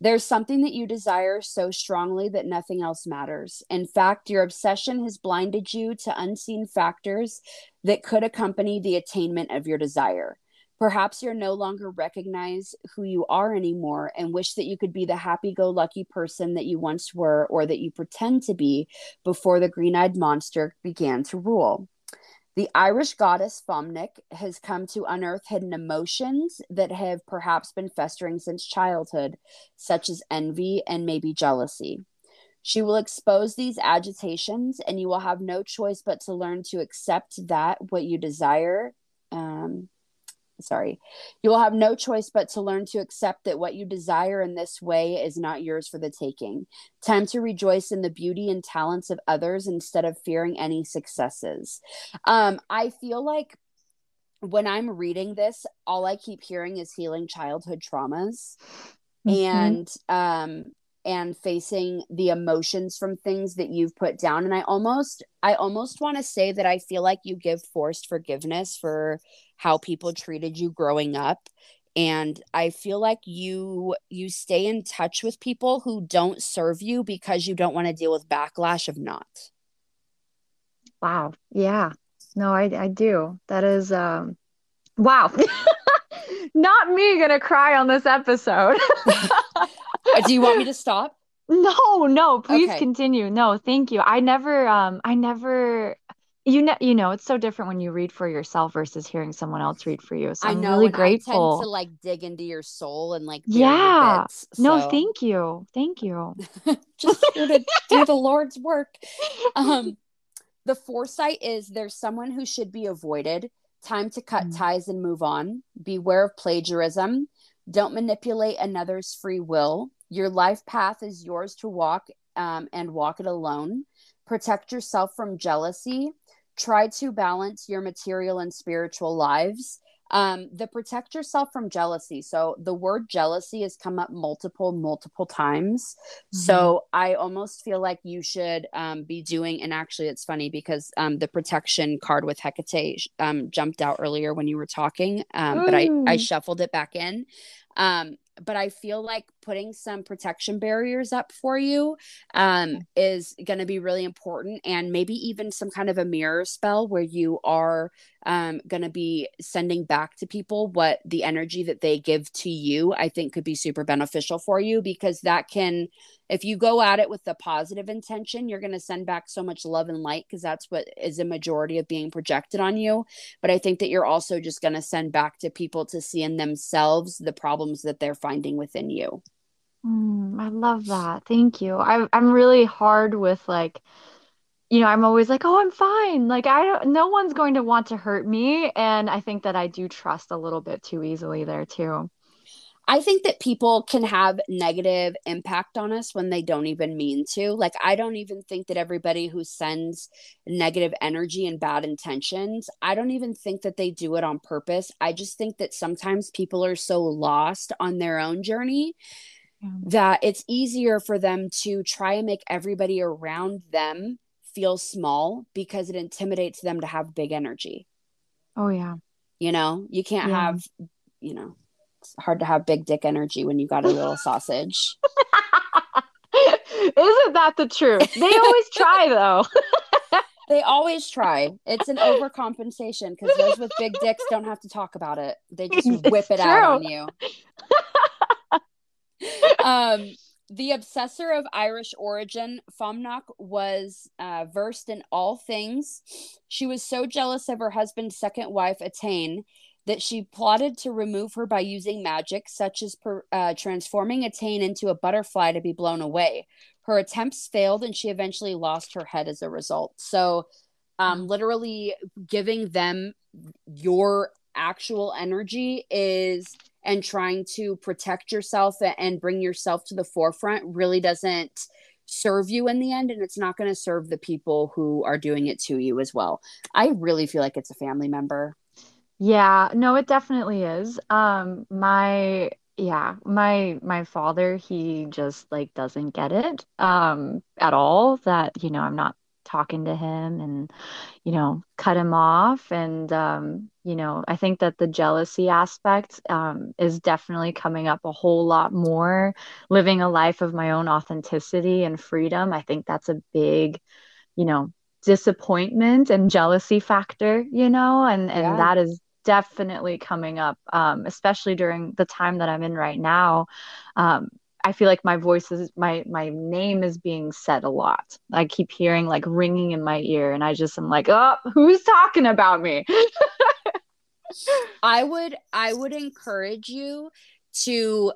There's something that you desire so strongly that nothing else matters. In fact, your obsession has blinded you to unseen factors that could accompany the attainment of your desire. Perhaps you're no longer recognize who you are anymore and wish that you could be the happy go lucky person that you once were or that you pretend to be before the green eyed monster began to rule. The Irish goddess Fuamnach has come to unearth hidden emotions that have perhaps been festering since childhood, such as envy and maybe jealousy. She will expose these agitations, and you will have no choice but to learn to accept that what you desire um, sorry. You will have no choice but to learn to accept that what you desire in this way is not yours for the taking. Time to rejoice in the beauty and talents of others instead of fearing any successes. Um i feel like when i'm reading this all i keep hearing is healing childhood traumas mm-hmm. and um and facing the emotions from things that you've put down. And i almost i almost want to say that i feel like you give forced forgiveness for how people treated you growing up and i feel like you you stay in touch with people who don't serve you because you don't want to deal with backlash of not wow yeah no i i do that is um wow not me gonna cry on this episode do you want me to stop? No, no, please okay. continue. No, thank you. I never um I never you know you know it's so different when you read for yourself versus hearing someone else read for you. So I'm I know, really grateful to like dig into your soul and like yeah. Bits, so. No, thank you, thank you. Just here to do the Lord's work. Um, the foresight is there's someone who should be avoided. Time to cut mm. ties and move on. Beware of plagiarism. Don't manipulate another's free will. Your life path is yours to walk um, and walk it alone. Protect yourself from jealousy. Try to balance your material and spiritual lives. Um, the protect yourself from jealousy. So the word jealousy has come up multiple, multiple times. Mm-hmm. So I almost feel like you should um, be doing, and actually it's funny because um, the protection card with Hecate um, jumped out earlier when you were talking, um, but I, I shuffled it back in. Um, but I feel like putting some protection barriers up for you um, is going to be really important. And maybe even some kind of a mirror spell where you are um, going to be sending back to people what the energy that they give to you, I think could be super beneficial for you because that can, if you go at it with the positive intention, you're going to send back so much love and light because that's what is a majority of being projected on you. But I think that you're also just going to send back to people to see in themselves the problems that they're finding within you. Mm, I love that. Thank you. I, I'm really hard with like, you know, I'm always like, oh, I'm fine. Like, I don't, no one's going to want to hurt me. And I think that I do trust a little bit too easily there too. I think that people can have negative impact on us when they don't even mean to. Like, I don't even think that everybody who sends negative energy and bad intentions, I don't even think that they do it on purpose. I just think that sometimes people are so lost on their own journey yeah. that it's easier for them to try and make everybody around them feel small because it intimidates them to have big energy. Oh, yeah. You know, you can't yeah. have, you know, it's hard to have big dick energy when you got a little sausage. Isn't that the truth? They always try, though. they always try. It's an overcompensation because those with big dicks don't have to talk about it. They just whip it's it true. out on you um, the obsessor of Irish origin, Fuamnach was uh, versed in all things. She was so jealous of her husband's second wife, Etain, that she plotted to remove her by using magic, such as per, uh, transforming Etain into a butterfly to be blown away. Her attempts failed, and she eventually lost her head as a result. So, um, literally giving them your actual energy is and trying to protect yourself and bring yourself to the forefront really doesn't serve you in the end and it's not going to serve the people who are doing it to you as well. I really feel like it's a family member. Yeah, no it definitely is. Um my yeah, my my father he just like doesn't get it um at all that you know I'm not talking to him and you know cut him off. And um, you know i think that the jealousy aspect um, is definitely coming up a whole lot more. Living a life of my own authenticity and freedom i think that's a big you know disappointment and jealousy factor you know and and yeah. that is definitely coming up um, especially during the time that i'm in right now. Um, I feel like my voice is my my name is being said a lot. I keep hearing like ringing in my ear, and I just am like, oh, who's talking about me? I would I would encourage you to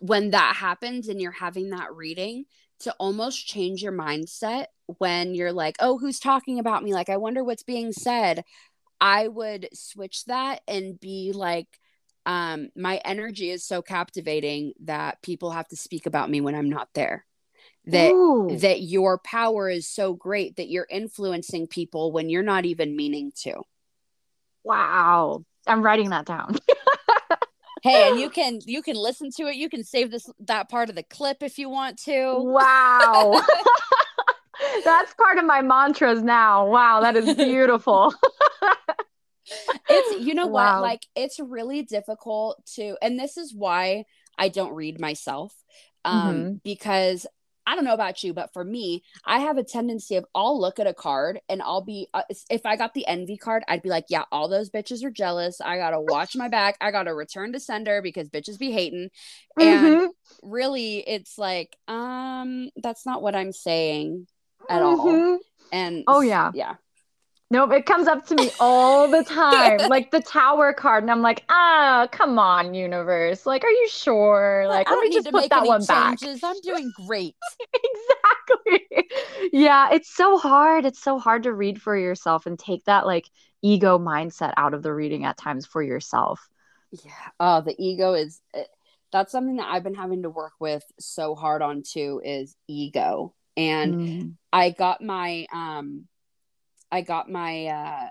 when that happens and you're having that reading to almost change your mindset when you're like, oh, who's talking about me? Like, I wonder what's being said. I would switch that and be like, um, my energy is so captivating that people have to speak about me when I'm not there. That Ooh. that your power is so great that you're influencing people when you're not even meaning to. Wow. I'm writing that down. hey, and you can you can listen to it. You can save this that part of the clip if you want to. Wow. That's part of my mantras now. Wow, that is beautiful it's you know wow. what like it's really difficult to and this is why i don't read myself um mm-hmm. because I don't know about you, but for me, I have a tendency of I'll look at a card and I'll be uh, if I got the envy card, I'd be like, yeah, all those bitches are jealous. I gotta watch my back. I gotta return to sender because bitches be hating. Mm-hmm. And really, it's like, um, that's not what I'm saying at mm-hmm. all. And oh yeah, yeah. Nope, it comes up to me all the time. like the tower card, and I'm like, ah, come on, universe. Like, are you sure? Like, let me just put that one changes. back. I'm doing great. exactly. Yeah, it's so hard. It's so hard to read for yourself and take that like ego mindset out of the reading at times for yourself. Yeah. Oh, the ego is eh, that's something that I've been having to work with so hard on too is ego. And mm. I got my um I got my uh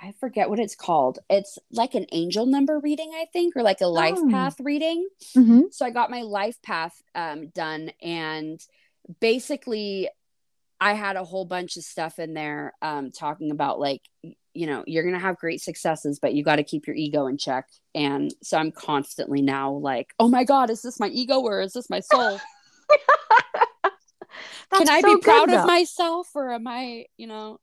I forget what it's called. It's like an angel number reading, I think, or like a life Oh. path reading. Mm-hmm. So I got my life path um, done, and basically, I had a whole bunch of stuff in there um, talking about like, you know, you're gonna have great successes, but you got to keep your ego in check. And so I'm constantly now like, oh my god, is this my ego or is this my soul? Can I be proud of myself or am I, you know?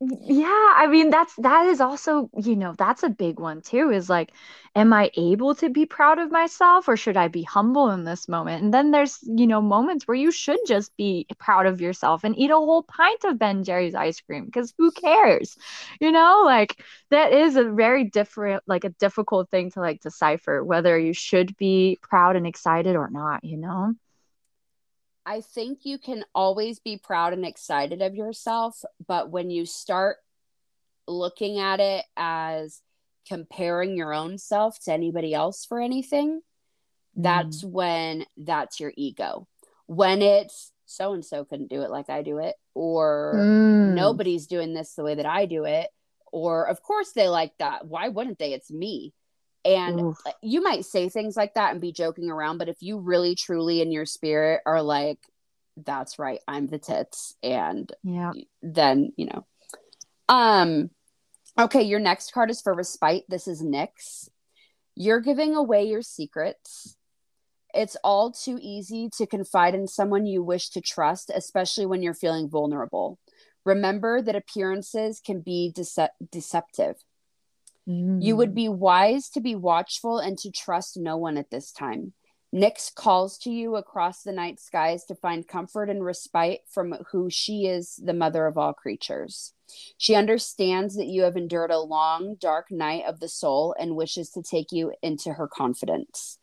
Yeah, I mean that's that is also, you know, that's a big one too, is like, am I able to be proud of myself or should I be humble in this moment? And then there's, you know, moments where you should just be proud of yourself and eat a whole pint of Ben Jerry's ice cream because who cares? You know, like that is a very different, like a difficult thing to like decipher whether you should be proud and excited or not, you know? I think you can always be proud and excited of yourself, but when you start looking at it as comparing your own self to anybody else for anything, that's when that's your ego. When it's so and so couldn't do it like I do it, or Mm. nobody's doing this the way that I do it, or of course they like that. Why wouldn't they? It's me. And Oof. you might say things like that and be joking around, but if you really truly in your spirit are like, that's right, I'm the tits, and Yeah. then you know. Um okay, your next card is for respite. This is Nyx. You're giving away your secrets. It's all too easy to confide in someone you wish to trust, especially when you're feeling vulnerable. Remember that appearances can be dece- deceptive. You would mm. be wise to be watchful and to trust no one at this time. Nyx calls to you across the night skies to find comfort and respite from who she is, the mother of all creatures. She understands that you have endured a long, dark night of the soul and wishes to take you into her confidence.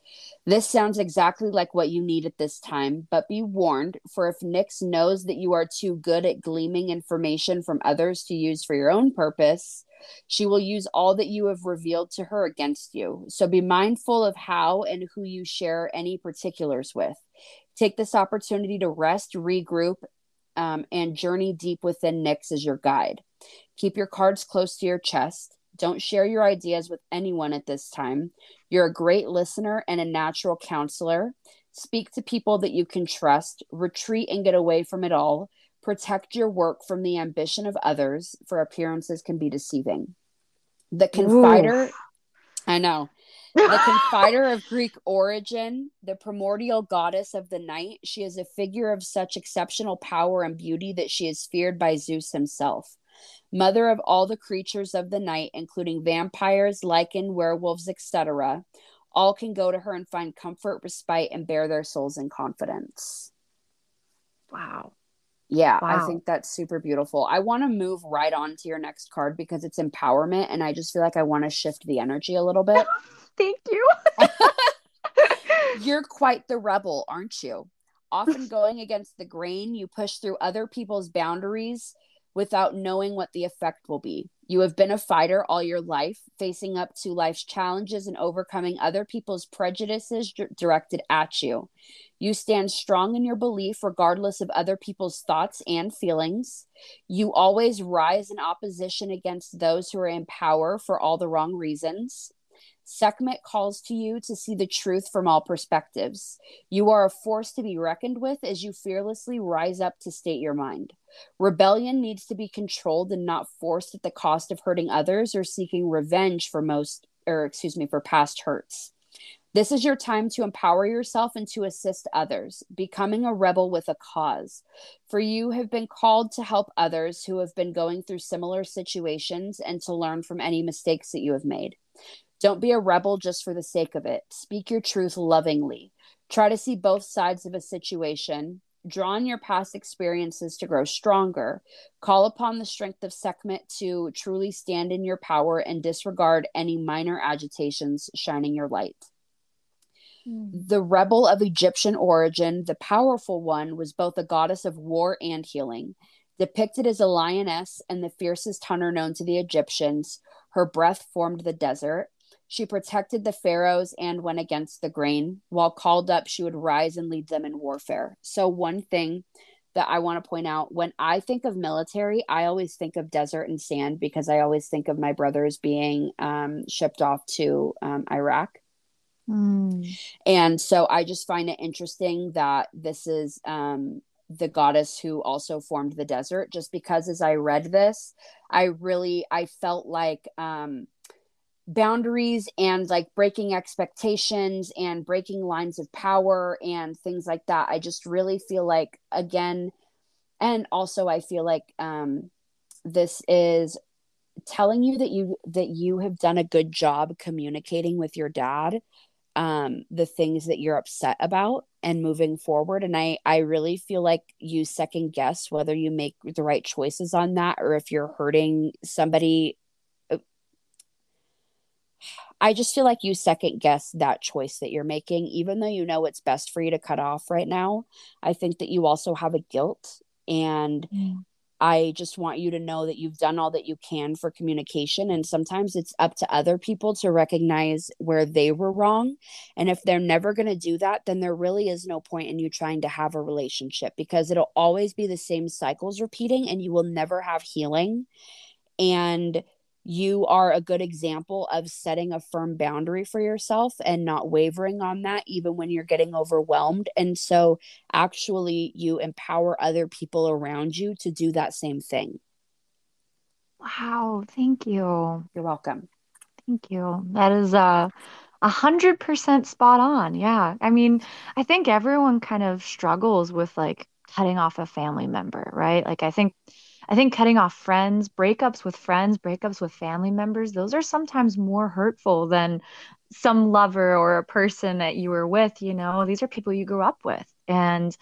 This sounds exactly like what you need at this time, but be warned, for if Nyx knows that you are too good at gleaming information from others to use for your own purpose, she will use all that you have revealed to her against you. So be mindful of how and who you share any particulars with. Take this opportunity to rest, regroup, um, and journey deep within Nyx as your guide. Keep your cards close to your chest. Don't share your ideas with anyone at this time. You're a great listener and a natural counselor. Speak to people that you can trust. Retreat and get away from it all. Protect your work from the ambition of others, for appearances can be deceiving. The confider, I know. The confider of Greek origin, the primordial goddess of the night, she is a figure of such exceptional power and beauty that she is feared by Zeus himself. Mother of all the creatures of the night, including vampires, lichen, werewolves, etc., all can go to her and find comfort, respite, and bear their souls in confidence. Wow. Yeah, I think that's super beautiful. I want to move right on to your next card because it's empowerment, and I just feel like I want to shift the energy a little bit. Thank you. You're quite the rebel, aren't you? Often going against the grain, you push through other people's boundaries without knowing what the effect will be. You have been a fighter all your life, facing up to life's challenges and overcoming other people's prejudices d- directed at you. You stand strong in your belief, regardless of other people's thoughts and feelings. You always rise in opposition against those who are in power for all the wrong reasons. Sekhmet calls to you to see the truth from all perspectives. You are a force to be reckoned with as you fearlessly rise up to state your mind. Rebellion needs to be controlled and not forced at the cost of hurting others or seeking revenge for most, or excuse me, for past hurts. This is your time to empower yourself and to assist others, becoming a rebel with a cause. For you have been called to help others who have been going through similar situations and to learn from any mistakes that you have made. Don't be a rebel just for the sake of it. Speak your truth lovingly. Try to see both sides of a situation. Draw on your past experiences to grow stronger. Call upon the strength of Sekhmet to truly stand in your power and disregard any minor agitations shining your light. Hmm. The rebel of Egyptian origin, the powerful one, was both a goddess of war and healing. Depicted as a lioness and the fiercest hunter known to the Egyptians, her breath formed the desert. She protected the pharaohs and went against the grain. While called up, she would rise and lead them in warfare. So, one thing that I want to point out. When I think of military, I always think of desert and sand because I always think of my brothers being um, shipped off to um, Iraq. Mm. And so I just find it interesting that this is um, the goddess who also formed the desert, just because as I read this, I really I felt like um, boundaries and like breaking expectations and breaking lines of power and things like that. I just really feel like again, and also I feel like um, this is telling you that you that you have done a good job communicating with your dad um, the things that you're upset about and moving forward and i i really feel like you second guess whether you make the right choices on that or if you're hurting somebody i just feel like you second guess that choice that you're making even though you know it's best for you to cut off right now i think that you also have a guilt and Mm. I just want you to know that you've done all that you can for communication. And sometimes it's up to other people to recognize where they were wrong. And if they're never going to do that, then there really is no point in you trying to have a relationship because it'll always be the same cycles repeating and you will never have healing. And you are a good example of setting a firm boundary for yourself and not wavering on that even when you're getting overwhelmed and so actually you empower other people around you to do that same thing Wow, thank you. you're welcome Thank you. That is uh, a hundred percent spot on. Yeah. I mean, I think everyone kind of struggles with like cutting off a family member, right? Like I think I think cutting off friends, breakups with friends, breakups with family members, those are sometimes more hurtful than some lover or a person that you were with, you know. These are people you grew up with. And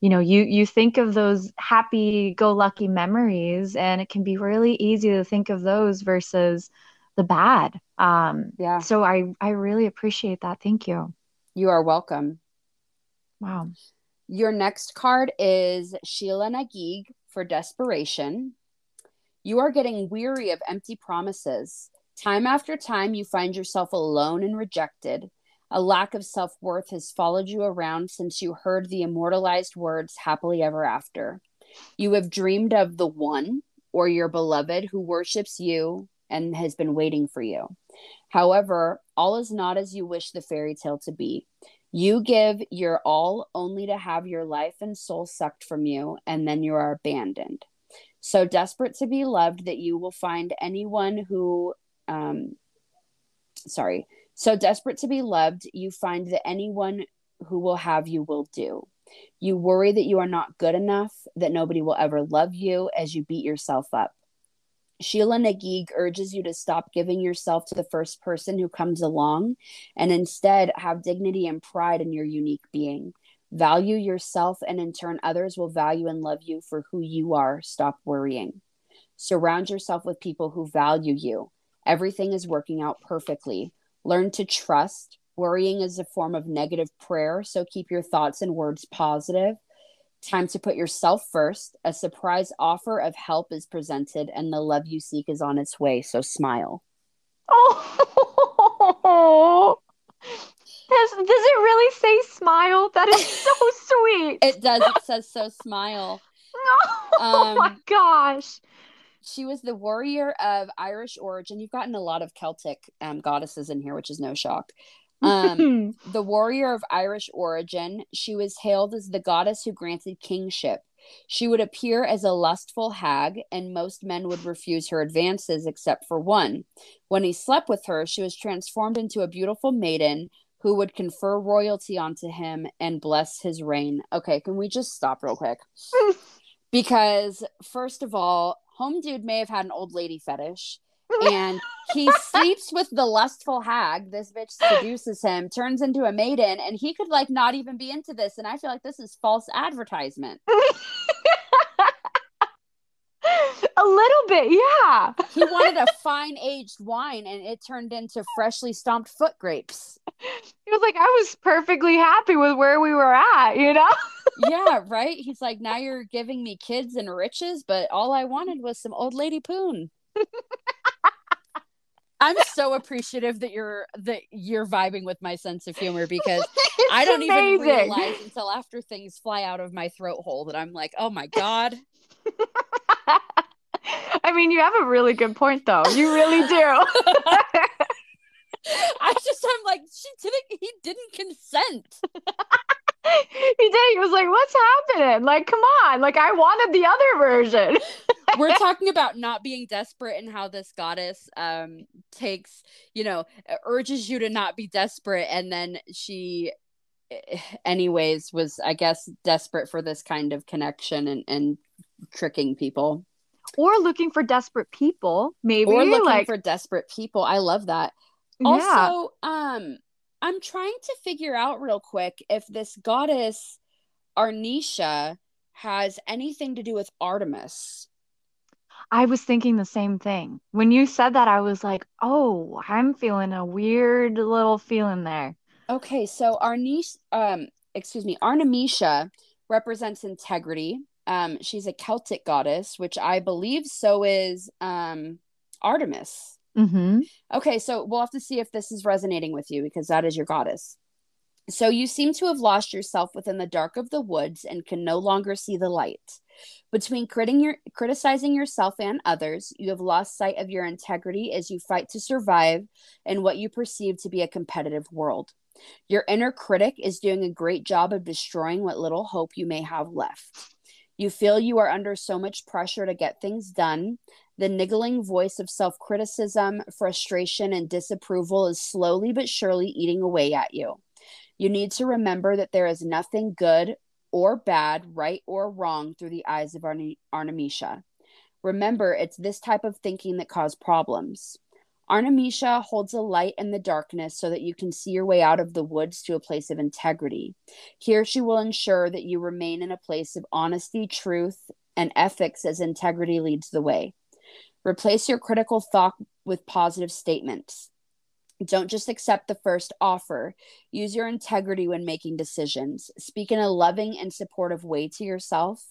you know, you you think of those happy-go-lucky memories, and it can be really easy to think of those versus the bad. Um, yeah so I I really appreciate that. Thank you. you are welcome Wow. your next card is Sheela na Gig for desperation you are getting weary of empty promises time after time you find yourself alone and rejected A lack of self worth has followed you around since you heard the immortalized words happily ever after. You have dreamed of the one or your beloved who worships you and has been waiting for you. However, all is not as you wish the fairy tale to be. You give your all only to have your life and soul sucked from you, and then you are abandoned. So desperate to be loved that you will find anyone who, um, sorry, so desperate to be loved, you find that anyone who will have you will do. You worry that you are not good enough, that nobody will ever love you as you beat yourself up. Sheela na Gig urges you to stop giving yourself to the first person who comes along and instead have dignity and pride in your unique being. Value yourself, and in turn, others will value and love you for who you are. Stop worrying. Surround yourself with people who value you. Everything is working out perfectly. Learn to trust. Worrying is a form of negative prayer, so keep your thoughts and words positive. Time to put yourself first. A surprise offer of help is presented, and the love you seek is on its way, so smile. Oh, does, does it really say smile? That is so sweet. It does. It says so smile. oh my Um, gosh. She was the warrior of Irish origin. You've gotten a lot of Celtic um, goddesses in here, which is no shock. Um, the warrior of Irish origin, she was hailed as the goddess who granted kingship. She would appear as a lustful hag, and most men would refuse her advances except for one. When he slept with her, she was transformed into a beautiful maiden who would confer royalty onto him and bless his reign. Okay, can we just stop real quick? because, first of all, Home Dude may have had an old lady fetish and he sleeps with the lustful hag. This bitch seduces him, turns into a maiden, and he could like not even be into this. And I feel like this is false advertisement. a little bit, yeah. He wanted a fine aged wine, and it turned into freshly stomped foot grapes. He was like, I was perfectly happy with where we were at, you know? Yeah, right. He's like, now you're giving me kids and riches, but all I wanted was some old lady poon. I'm so appreciative that you're that you're vibing with my sense of humor because I don't amazing. even realize until after things fly out of my throat hole that I'm like, oh my god. I mean, you have a really good point, though. You really do. I just, I'm like, she didn't, he didn't consent. he did. He was like, what's happening? Like, come on. Like, I wanted the other version. We're talking about not being desperate and how this goddess um takes, you know, urges you to not be desperate. And then she, eh, anyways, was, I guess, desperate for this kind of connection and, and tricking people or looking for desperate people maybe or looking like... for desperate people i love that also yeah. um i'm trying to figure out real quick if this goddess arnisha has anything to do with artemis. I was thinking the same thing. When you said that i was like oh i'm feeling a weird little feeling there. Okay so arnisha um excuse me Arnemetia represents integrity. Um, she's a Celtic goddess, which I believe so is um, Artemis. Mm-hmm. Okay, so we'll have to see if this is resonating with you because that is your goddess. So you seem to have lost yourself within the dark of the woods and can no longer see the light. Between your, criticizing yourself and others, you have lost sight of your integrity as you fight to survive in what you perceive to be a competitive world. Your inner critic is doing a great job of destroying what little hope you may have left. You feel you are under so much pressure to get things done. The niggling voice of self criticism, frustration, and disapproval is slowly but surely eating away at you. You need to remember that there is nothing good or bad, right or wrong through the eyes of Arn- Arnemetia. Remember, it's this type of thinking that caused problems. Arnemetia holds a light in the darkness so that you can see your way out of the woods to a place of integrity. Here, she will ensure that you remain in a place of honesty, truth, and ethics as integrity leads the way. Replace your critical thought with positive statements. Don't just accept the first offer. Use your integrity when making decisions. Speak in a loving and supportive way to yourself.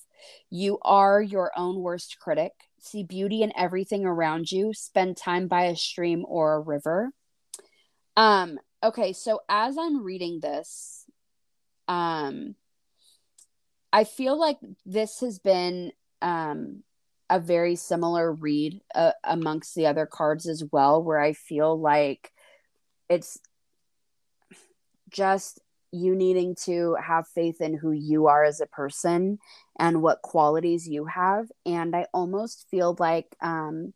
You are your own worst critic see beauty in everything around you, spend time by a stream or a river. Um, okay, so as I'm reading this, um, I feel like this has been um, a very similar read uh, amongst the other cards as well, where I feel like it's just you needing to have faith in who you are as a person and what qualities you have. And i almost feel like um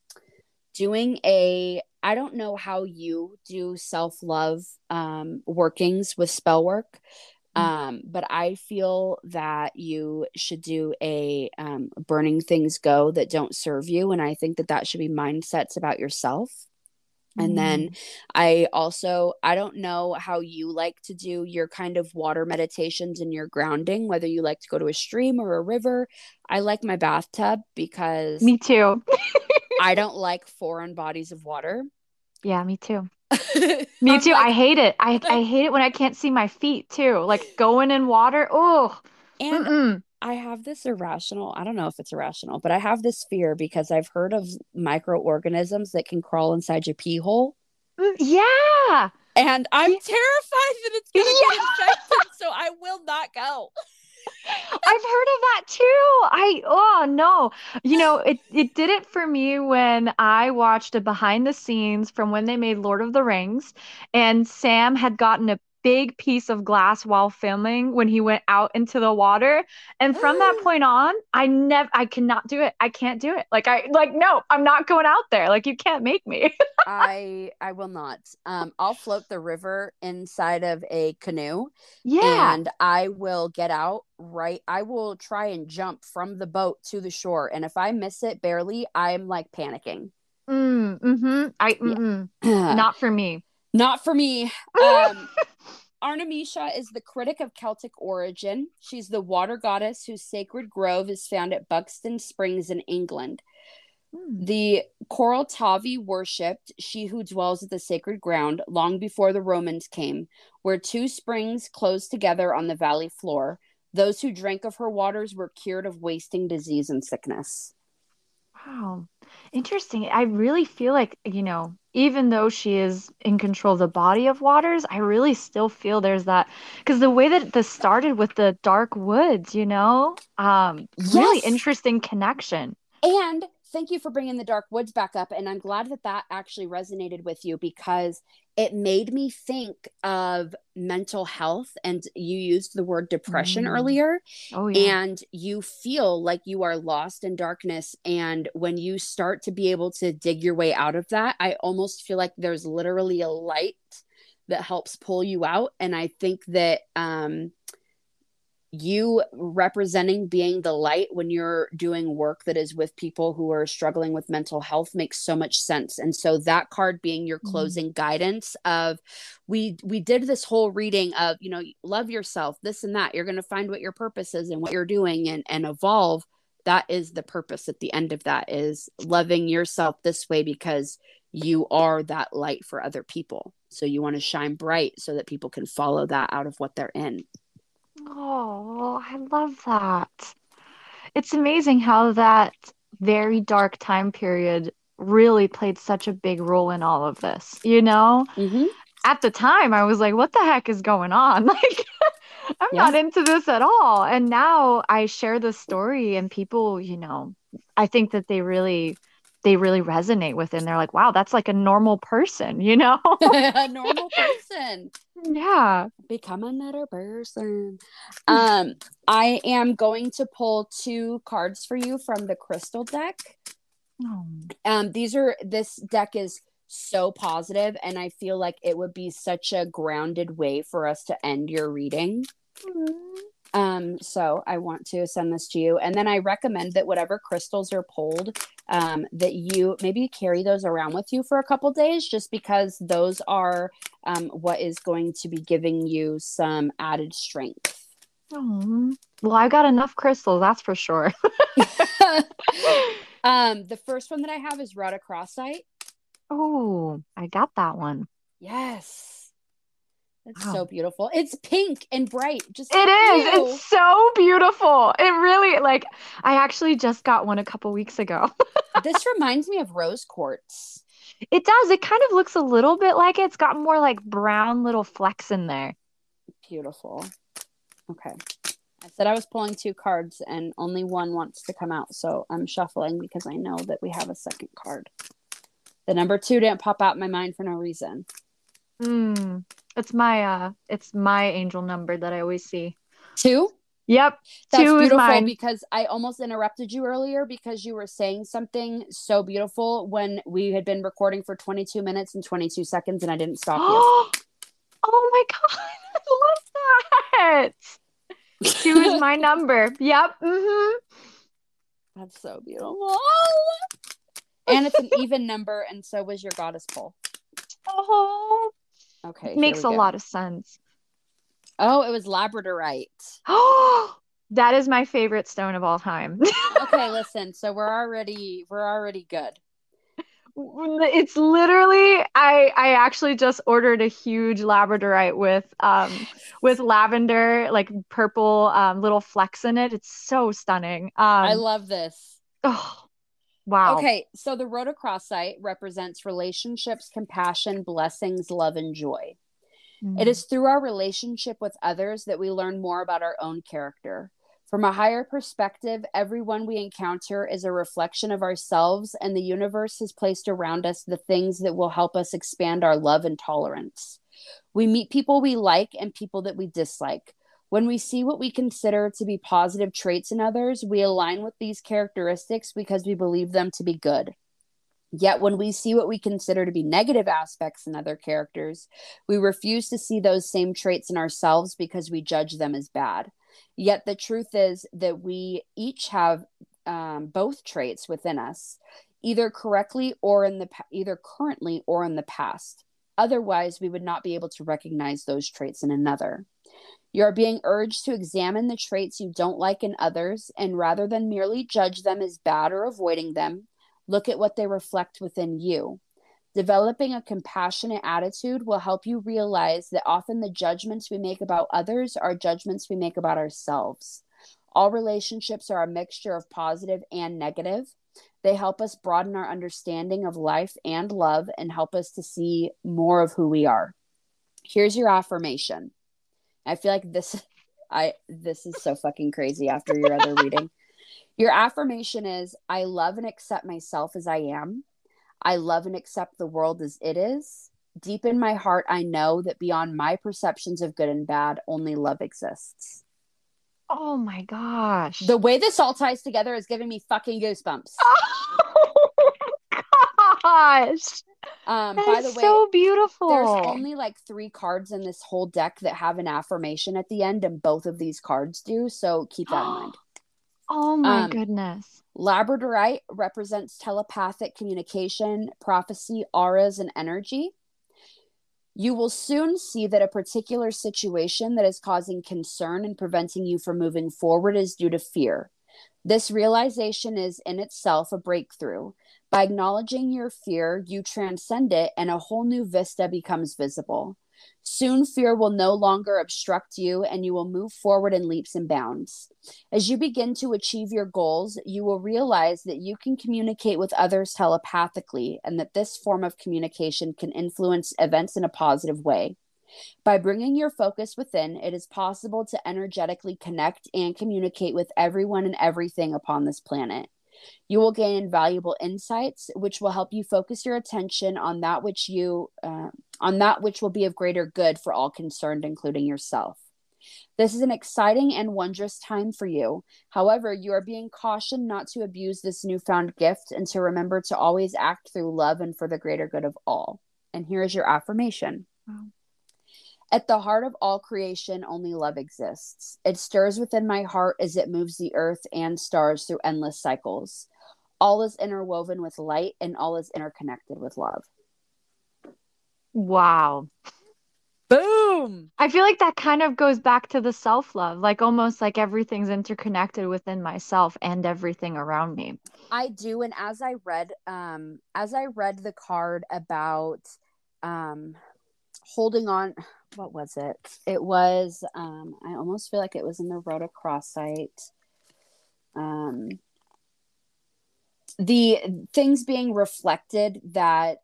doing a i don't know how you do self-love um workings with spell work mm. um but i feel that you should do a um, burning things go that don't serve you. And i think that that should be mindsets about yourself and then mm. I also, I don't know how you like to do your kind of water meditations and your grounding, whether you like to go to a stream or a river. I like my bathtub because. Me too. I don't like foreign bodies of water. Yeah, me too. me too. I hate it. I, I hate it when I can't see my feet too. Like going in water. Oh. And Mm-mm. I have this irrational, I don't know if it's irrational, but I have this fear because I've heard of microorganisms that can crawl inside your pee hole. Mm, yeah. And I'm terrified that it's going to yeah. get infected, so I will not go. I've heard of that too. I oh no. You know, it it did it for me when I watched a behind the scenes from when they made Lord of the Rings and Sam had gotten a big piece of glass while filming when he went out into the water. And from that point on i never i cannot do it. I can't do it. Like i like no i'm not going out there. Like you can't make me. I i will not. Um i'll float the river inside of a canoe yeah. and i will get out right i will try and jump from the boat to the shore. And if i miss it barely i'm like panicking. Mm, mm-hmm. I yeah. not for me. Not for me. Um, Arnemetia is the critic of Celtic origin. She's the water goddess whose sacred grove is found at Buxton Springs in England. Hmm. The Corieltauvi worshipped she who dwells at the sacred ground long before the Romans came, where two springs closed together on the valley floor. Those who drank of her waters were cured of wasting disease and sickness. Wow. Interesting. I really feel like, you know, even though she is in control of the body of waters, I really still feel there's that because the way that this started with the dark woods, you know, um, really interesting connection. And thank you for bringing the dark woods back up. And I'm glad that that actually resonated with you because it made me think of mental health. And you used the word depression Mm. earlier. Oh yeah. and you feel like you are lost in darkness and when you start to be able to dig your way out of that i almost feel like there's literally a light that helps pull you out and i think that um you representing being the light when you're doing work that is with people who are struggling with mental health makes so much sense. And so that card being your Mhm. closing guidance of we we did this whole reading of you know love yourself this and that you're going to find what your purpose is and what you're doing and and evolve. That is the purpose at the end of that is loving yourself this way because you are that light for other people. So you want to shine bright so that people can follow that out of what they're in Oh, I love that. It's amazing how that very dark time period really played such a big role in all of this. You know, mm-hmm. at the time, I was like, what the heck is going on? Like, I'm Yeah. not into this at all. And now I share the story, and people, you know, I think that they really. They really resonate with it and they're like, wow, that's like a normal person, you know? a normal person yeah. become another person um i am going to pull two cards for you from the crystal deck Oh. um these are this deck is so positive and i feel like it would be such a grounded way for us to end your reading um so i want to send this to you and then i recommend that whatever crystals are pulled um that you maybe carry those around with you for a couple days just because those are um what is going to be giving you some added strength Oh. Well, I've got enough crystals, that's for sure. um the first one that i have is rhodochrosite Oh, I got that one. yes it's Wow. so beautiful it's pink and bright just It is. you. It's so beautiful. It really like I actually just got one a couple weeks ago. this reminds me of rose quartz It does. It kind of looks a little bit like it. It's got more like brown little flecks in there. Beautiful. Okay. I said I was pulling two cards and only one wants to come out. So I'm shuffling because I know that we have a second card. The number two didn't pop out in my mind for no reason. Mm. It's my uh it's my angel number that I always see. Two? Yep. That's Two is beautiful mine. because I almost interrupted you earlier because you were saying something so beautiful when we had been recording for 22 minutes and 22 seconds and I didn't stop you. oh my god. I love that. Two is my number. Yep. hmm That's so beautiful. And it's an even number, and so was your goddess pole. Oh, Okay. It makes a lot of sense. Oh, it was labradorite. Oh, that is my favorite stone of all time. okay, listen. So we're already we're already good. it's literally I I actually just ordered a huge labradorite with um with lavender like purple um little flecks in it. It's so stunning. Um I love this. oh, wow. Okay, so the rhodochrosite represents relationships, compassion, blessings, love, and joy. Mm. It is through our relationship with others that we learn more about our own character. From a higher perspective, everyone we encounter is a reflection of ourselves, and the universe has placed around us the things that will help us expand our love and tolerance. We meet people we like and people that we dislike. When we see what we consider to be positive traits in others, we align with these characteristics because we believe them to be good. Yet, when we see what we consider to be negative aspects in other characters, we refuse to see those same traits in ourselves because we judge them as bad. Yet, the truth is that we each have um, both traits within us, either correctly or in the either currently or in the past. Otherwise, we would not be able to recognize those traits in another. You are being urged to examine the traits you don't like in others, and rather than merely judge them as bad or avoiding them, look at what they reflect within you. Developing a compassionate attitude will help you realize that often the judgments we make about others are judgments we make about ourselves. All relationships are a mixture of positive and negative. They help us broaden our understanding of life and love and help us to see more of who we are. Here's your affirmation. I feel like this I this is so fucking crazy after your other reading. Your affirmation is I love and accept myself as I am. I love and accept the world as it is. Deep in my heart, I know that beyond my perceptions of good and bad, only love exists. Oh my gosh. The way this all ties together is giving me fucking goosebumps. Oh gosh. Um, That by the way, so beautiful. there's only like three cards in this whole deck that have an affirmation at the end, and both of these cards do. So keep that in mind. Oh my Um, goodness. Labradorite represents telepathic communication, prophecy, auras, and energy. You will soon see that a particular situation that is causing concern and preventing you from moving forward is due to fear. This realization is in itself a breakthrough. By acknowledging your fear, you transcend it and a whole new vista becomes visible. Soon, fear will no longer obstruct you and you will move forward in leaps and bounds. As you begin to achieve your goals, you will realize that you can communicate with others telepathically and that this form of communication can influence events in a positive way. By bringing your focus within, it is possible to energetically connect and communicate with everyone and everything upon this planet. You will gain valuable insights, which will help you focus your attention on that which you uh, on that which will be of greater good for all concerned, including yourself. This is an exciting and wondrous time for you. However, you are being cautioned not to abuse this newfound gift and to remember to always act through love and for the greater good of all. And here is your affirmation. Wow. At the heart of all creation, only love exists. It stirs within my heart as it moves the earth and stars through endless cycles. All is interwoven with light and all is interconnected with love. Wow. Boom! I feel like that kind of goes back to the self-love, like almost like everything's interconnected within myself and everything around me. I do. And as I read, um, as I read the card about um holding on what was it? It was um I almost feel like it was in the rhodochrosite. Um the things being reflected that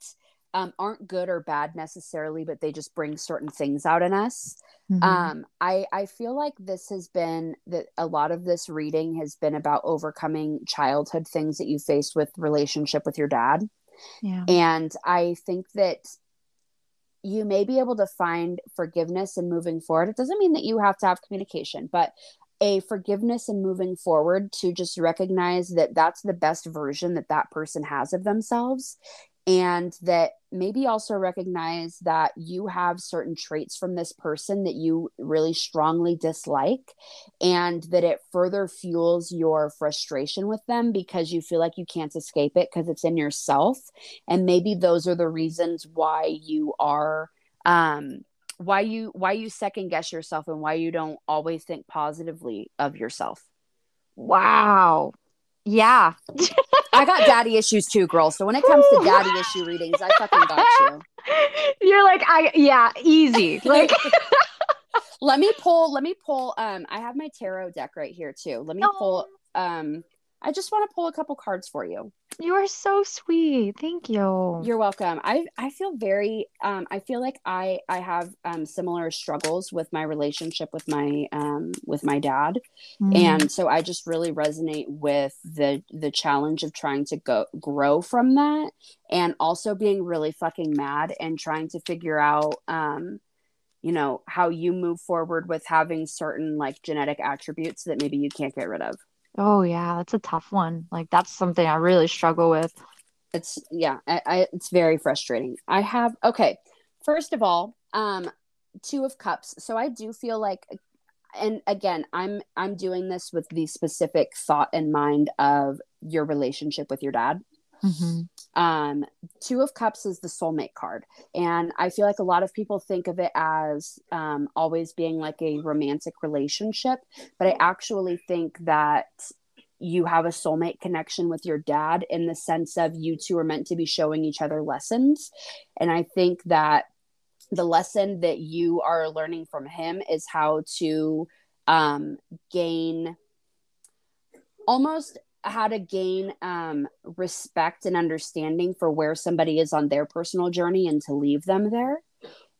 um, aren't good or bad necessarily, but they just bring certain things out in us. Mhm. Um, I I feel like this has been that a lot of this reading has been about overcoming childhood things that you faced with relationship with your dad. yeah. And I think that you may be able to find forgiveness and moving forward. It doesn't mean that you have to have communication, but a forgiveness and moving forward to just recognize that that's the best version that that person has of themselves. And that maybe also recognize that you have certain traits from this person that you really strongly dislike, and that it further fuels your frustration with them because you feel like you can't escape it because it's in yourself and maybe those are the reasons why you are um why you why you second guess yourself and why you don't always think positively of yourself Wow. Yeah. i got daddy issues too girl so when it comes to daddy issue readings i fucking got you You're like, I yeah, easy. Like let me pull let me pull um i have my tarot deck right here too let me pull um i just want to pull a couple cards for you you are so sweet. Thank you. You're welcome. I I feel very um I feel like I I have um similar struggles with my relationship with my um with my dad. Mm. And so I just really resonate with the the challenge of trying to go grow from that and also being really fucking mad and trying to figure out um you know how you move forward with having certain like genetic attributes that maybe you can't get rid of. Oh yeah, that's a tough one. Like that's something I really struggle with. it's yeah I, I it's very frustrating i have okay first of all um two of cups so i do feel like and again i'm i'm doing this with the specific thought in mind of your relationship with your dad Mhm. Um two of cups is the soulmate card. And i feel like a lot of people think of it as um, always being like a romantic relationship but i actually think that you have a soulmate connection with your dad in the sense of you two are meant to be showing each other lessons. And i think that the lesson that you are learning from him is how to um, gain almost how to gain um, respect and understanding for where somebody is on their personal journey and to leave them there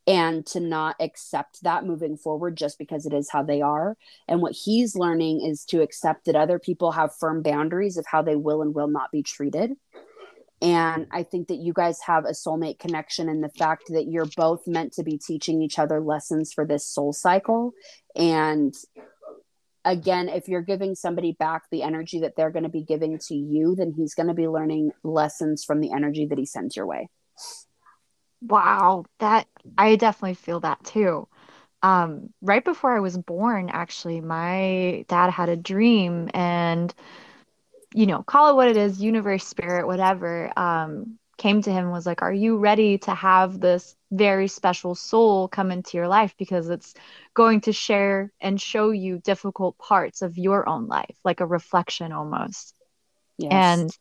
and to not accept that moving forward just because it is how they are. And what he's learning is to accept that other people have firm boundaries of how they will and will not be treated. And I think that you guys have a soulmate connection in the fact that you're both meant to be teaching each other lessons for this soul cycle. And again, if you're giving somebody back the energy that they're going to be giving to you, then he's going to be learning lessons from the energy that he sends your way. Wow, that I definitely feel that too. Um, right before I was born, actually, my dad had a dream and you know, call it what it is, universe, spirit, whatever, um, came to him was like, Are you ready to have this very special soul come into your life? Because it's going to share and show you difficult parts of your own life, like a reflection almost. Yes. And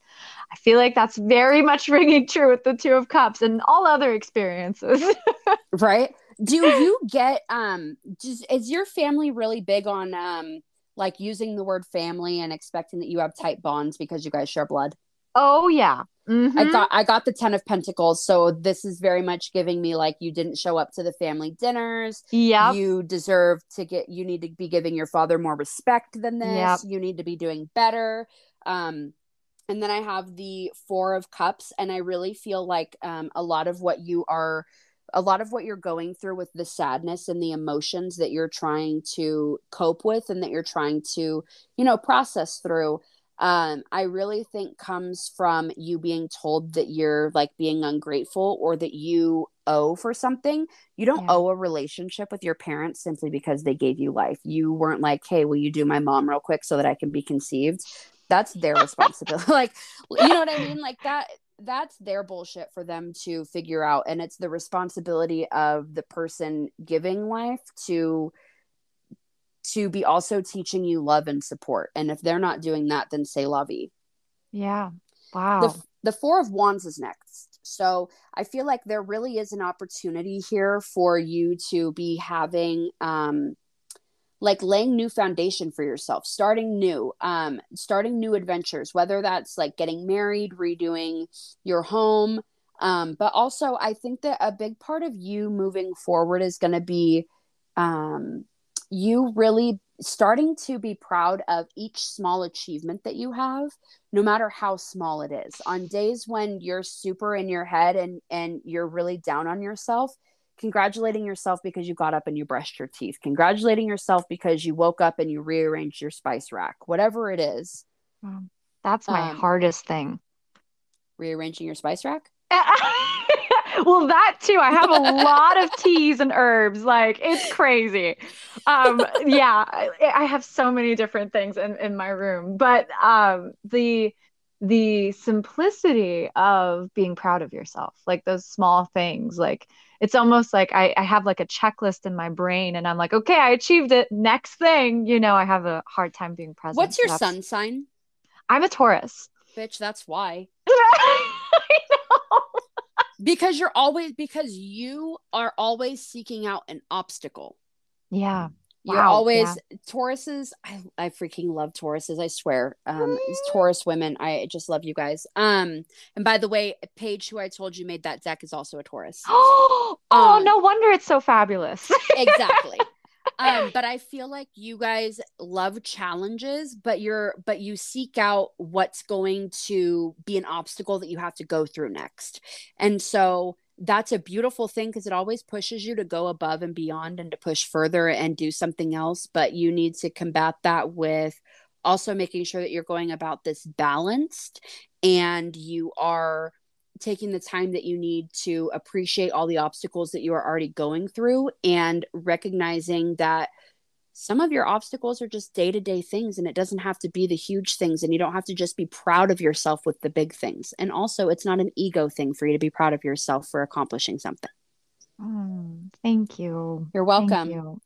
I feel like that's very much ringing true with the Two of Cups and all other experiences. right. Do you get um just is your family really big on um like using the word family and expecting that you have tight bonds because you guys share blood? Oh yeah. Mm-hmm. I got I got the 10 of pentacles so this is very much giving me like you didn't show up to the family dinners. Yeah. You deserve to get you need to be giving your father more respect than this. Yep. You need to be doing better. Um and then I have the 4 of cups and I really feel like um a lot of what you are a lot of what you're going through with the sadness and the emotions that you're trying to cope with and that you're trying to you know process through um, I really think comes from you being told that you're like being ungrateful or that you owe for something. You don't yeah. owe a relationship with your parents simply because they gave you life. You weren't like, hey, will you do my mom real quick so that I can be conceived? That's their responsibility. like, you know what I mean? Like that that's their bullshit for them to figure out and it's the responsibility of the person giving life to to be also teaching you love and support. And if they're not doing that then say lovey yeah. Wow. the, the four of wands is next. So i feel like there really is an opportunity here for you to be having um like laying new foundation for yourself starting new um starting new adventures whether that's like getting married redoing your home. Um but also i think that a big part of you moving forward is going to be um you really starting to be proud of each small achievement that you have no matter how small it is on days when you're super in your head and and you're really down on yourself congratulating yourself because you got up and you brushed your teeth, congratulating yourself because you woke up and you rearranged your spice rack, whatever it is. That's my um, hardest thing. Rearranging your spice rack? well, that too. I have a lot of teas and herbs. Like it's crazy. Um, yeah, I, I have so many different things in, in my room. But um, the the simplicity of being proud of yourself, like those small things, like it's almost like I, I have like a checklist in my brain and I'm like, okay, I achieved it. Next thing, you know, I have a hard time being present. What's your sun sign? I'm a Taurus. Bitch, that's why. because you're always because you are always seeking out an obstacle. Yeah. You're wow, always yeah. Tauruses. I, I freaking love Tauruses. I swear. Um, Taurus women. I just love you guys. Um, and by the way, Paige, who I told you made that deck, is also a Taurus. oh, um, no wonder it's so fabulous. exactly. Um, but I feel like you guys love challenges, but you're but you seek out what's going to be an obstacle that you have to go through next. And so that's a beautiful thing because it always pushes you to go above and beyond and to push further and do something else. But you need to combat that with also making sure that you're going about this balanced and you are taking the time that you need to appreciate all the obstacles that you are already going through and recognizing that some of your obstacles are just day to day things, and it doesn't have to be the huge things. And you don't have to just be proud of yourself with the big things. And also, it's not an ego thing for you to be proud of yourself for accomplishing something. Mm, thank you. You're welcome. You.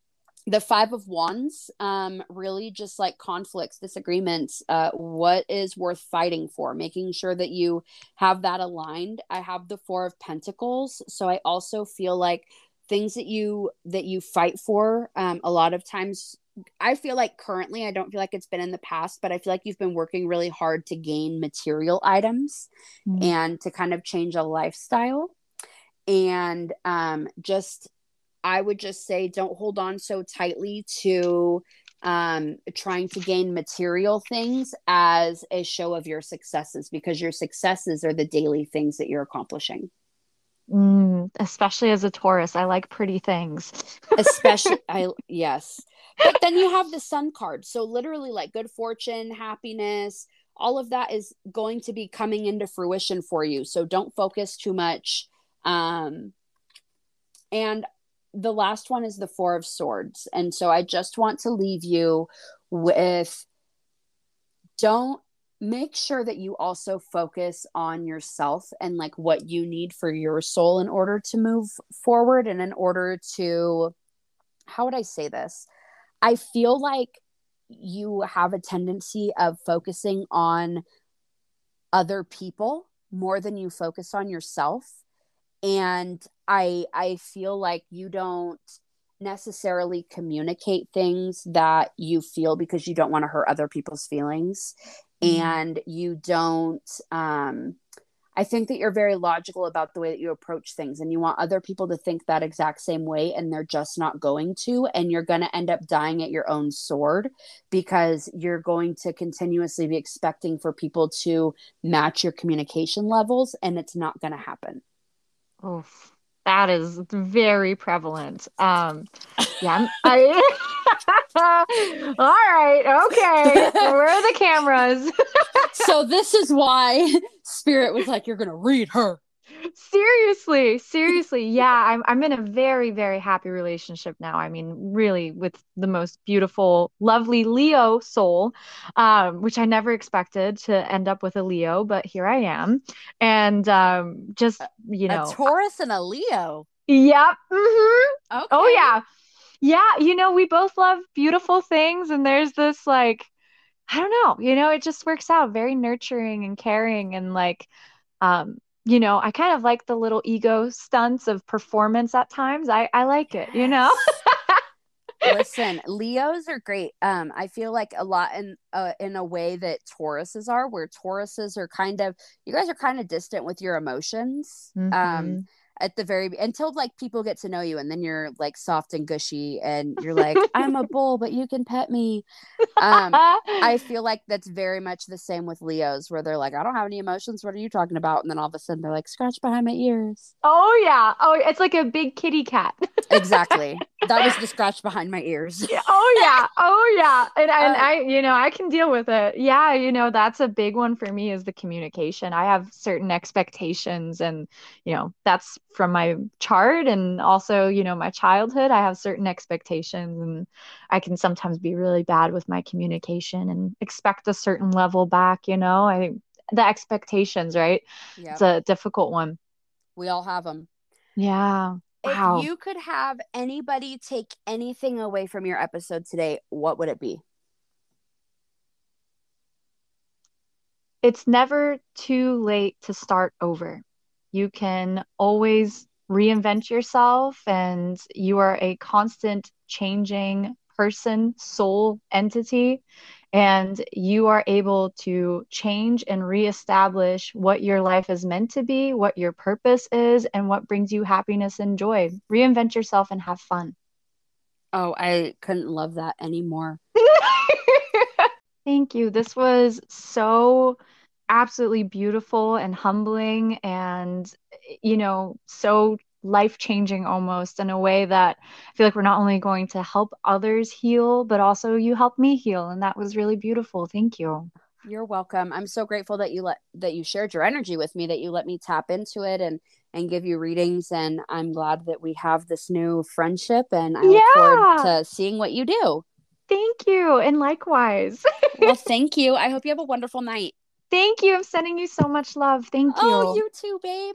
The Five of Wands, um, really just like conflicts, disagreements, uh, what is worth fighting for, making sure that you have that aligned. I have the Four of Pentacles. So I also feel like things that you that you fight for um, a lot of times I feel like currently, I don't feel like it's been in the past, but I feel like you've been working really hard to gain material items mm-hmm. and to kind of change a lifestyle. And um, just, I would just say, don't hold on so tightly to um, trying to gain material things as a show of your successes because your successes are the daily things that you're accomplishing. Mm, especially as a Taurus, I like pretty things. especially, I yes. But then you have the Sun card, so literally, like good fortune, happiness, all of that is going to be coming into fruition for you. So don't focus too much. Um, and the last one is the Four of Swords, and so I just want to leave you with don't make sure that you also focus on yourself and like what you need for your soul in order to move forward and in order to how would I say this? I feel like you have a tendency of focusing on other people more than you focus on yourself and I I feel like you don't necessarily communicate things that you feel because you don't want to hurt other people's feelings mm-hmm. and you don't um I think that you're very logical about the way that you approach things and you want other people to think that exact same way and they're just not going to and you're going to end up dying at your own sword because you're going to continuously be expecting for people to match your communication levels and it's not going to happen. Oof that is very prevalent. Um, yeah, I, all right, okay. Where are the cameras? so this is why Spirit was like, "You're gonna read her." Seriously seriously. Yeah I'm, I'm in a very very happy relationship now. I mean really with the most beautiful lovely leo soul um, which i never expected to end up with a leo but here i am. And um, just you know a taurus and a leo. Yep mm-hmm. okay. oh yeah. Yeah you know we both love beautiful things and there's this like i don't know you know it just works out. Very nurturing and caring and like um you know, I kind of like the little ego stunts of performance at times. I, I like it, you know? Listen, Leos are great. Um, I feel like a lot in uh, in a way that Tauruses are, where Tauruses are kind of you guys are kind of distant with your emotions. Um, mm-hmm. Um, at the very until like people get to know you and then you're like soft and gushy and you're like i'm a bull but you can pet me. Um i feel like that's very much the same with leos where they're like i don't have any emotions what are you talking about? And then all of a sudden they're like scratch behind my ears. Oh yeah. Oh it's like a big kitty cat. Exactly that was the scratch behind my ears. Oh yeah. Oh yeah. And, and uh, i you know i can deal with it. Yeah you know that's a big one for me is the communication. I have certain expectations and you know that's from my chart and also you know my childhood. I have certain expectations and i can sometimes be really bad with my communication and expect a certain level back you know? I the expectations right? Yep. it's a difficult one. We all have them yeah wow. if you could have anybody take anything away from your episode today what would it be? It's never too late to start over. You can always reinvent yourself and you are a constant changing person, soul entity, and you are able to change and reestablish what your life is meant to be, what your purpose is, and what brings you happiness and joy. Reinvent yourself and have fun. Oh, I couldn't love that anymore. Thank you. This was so absolutely beautiful and humbling and you know so life changing almost in a way that I feel like we're not only going to help others heal but also you helped me heal and that was really beautiful thank you you're welcome i'm so grateful that you let that you shared your energy with me that you let me tap into it and and give you readings and i'm glad that we have this new friendship and i yeah. look forward to seeing what you do thank you and likewise well thank you i hope you have a wonderful night Thank you. I'm sending you so much love. Thank oh, you. Oh, you too, babe.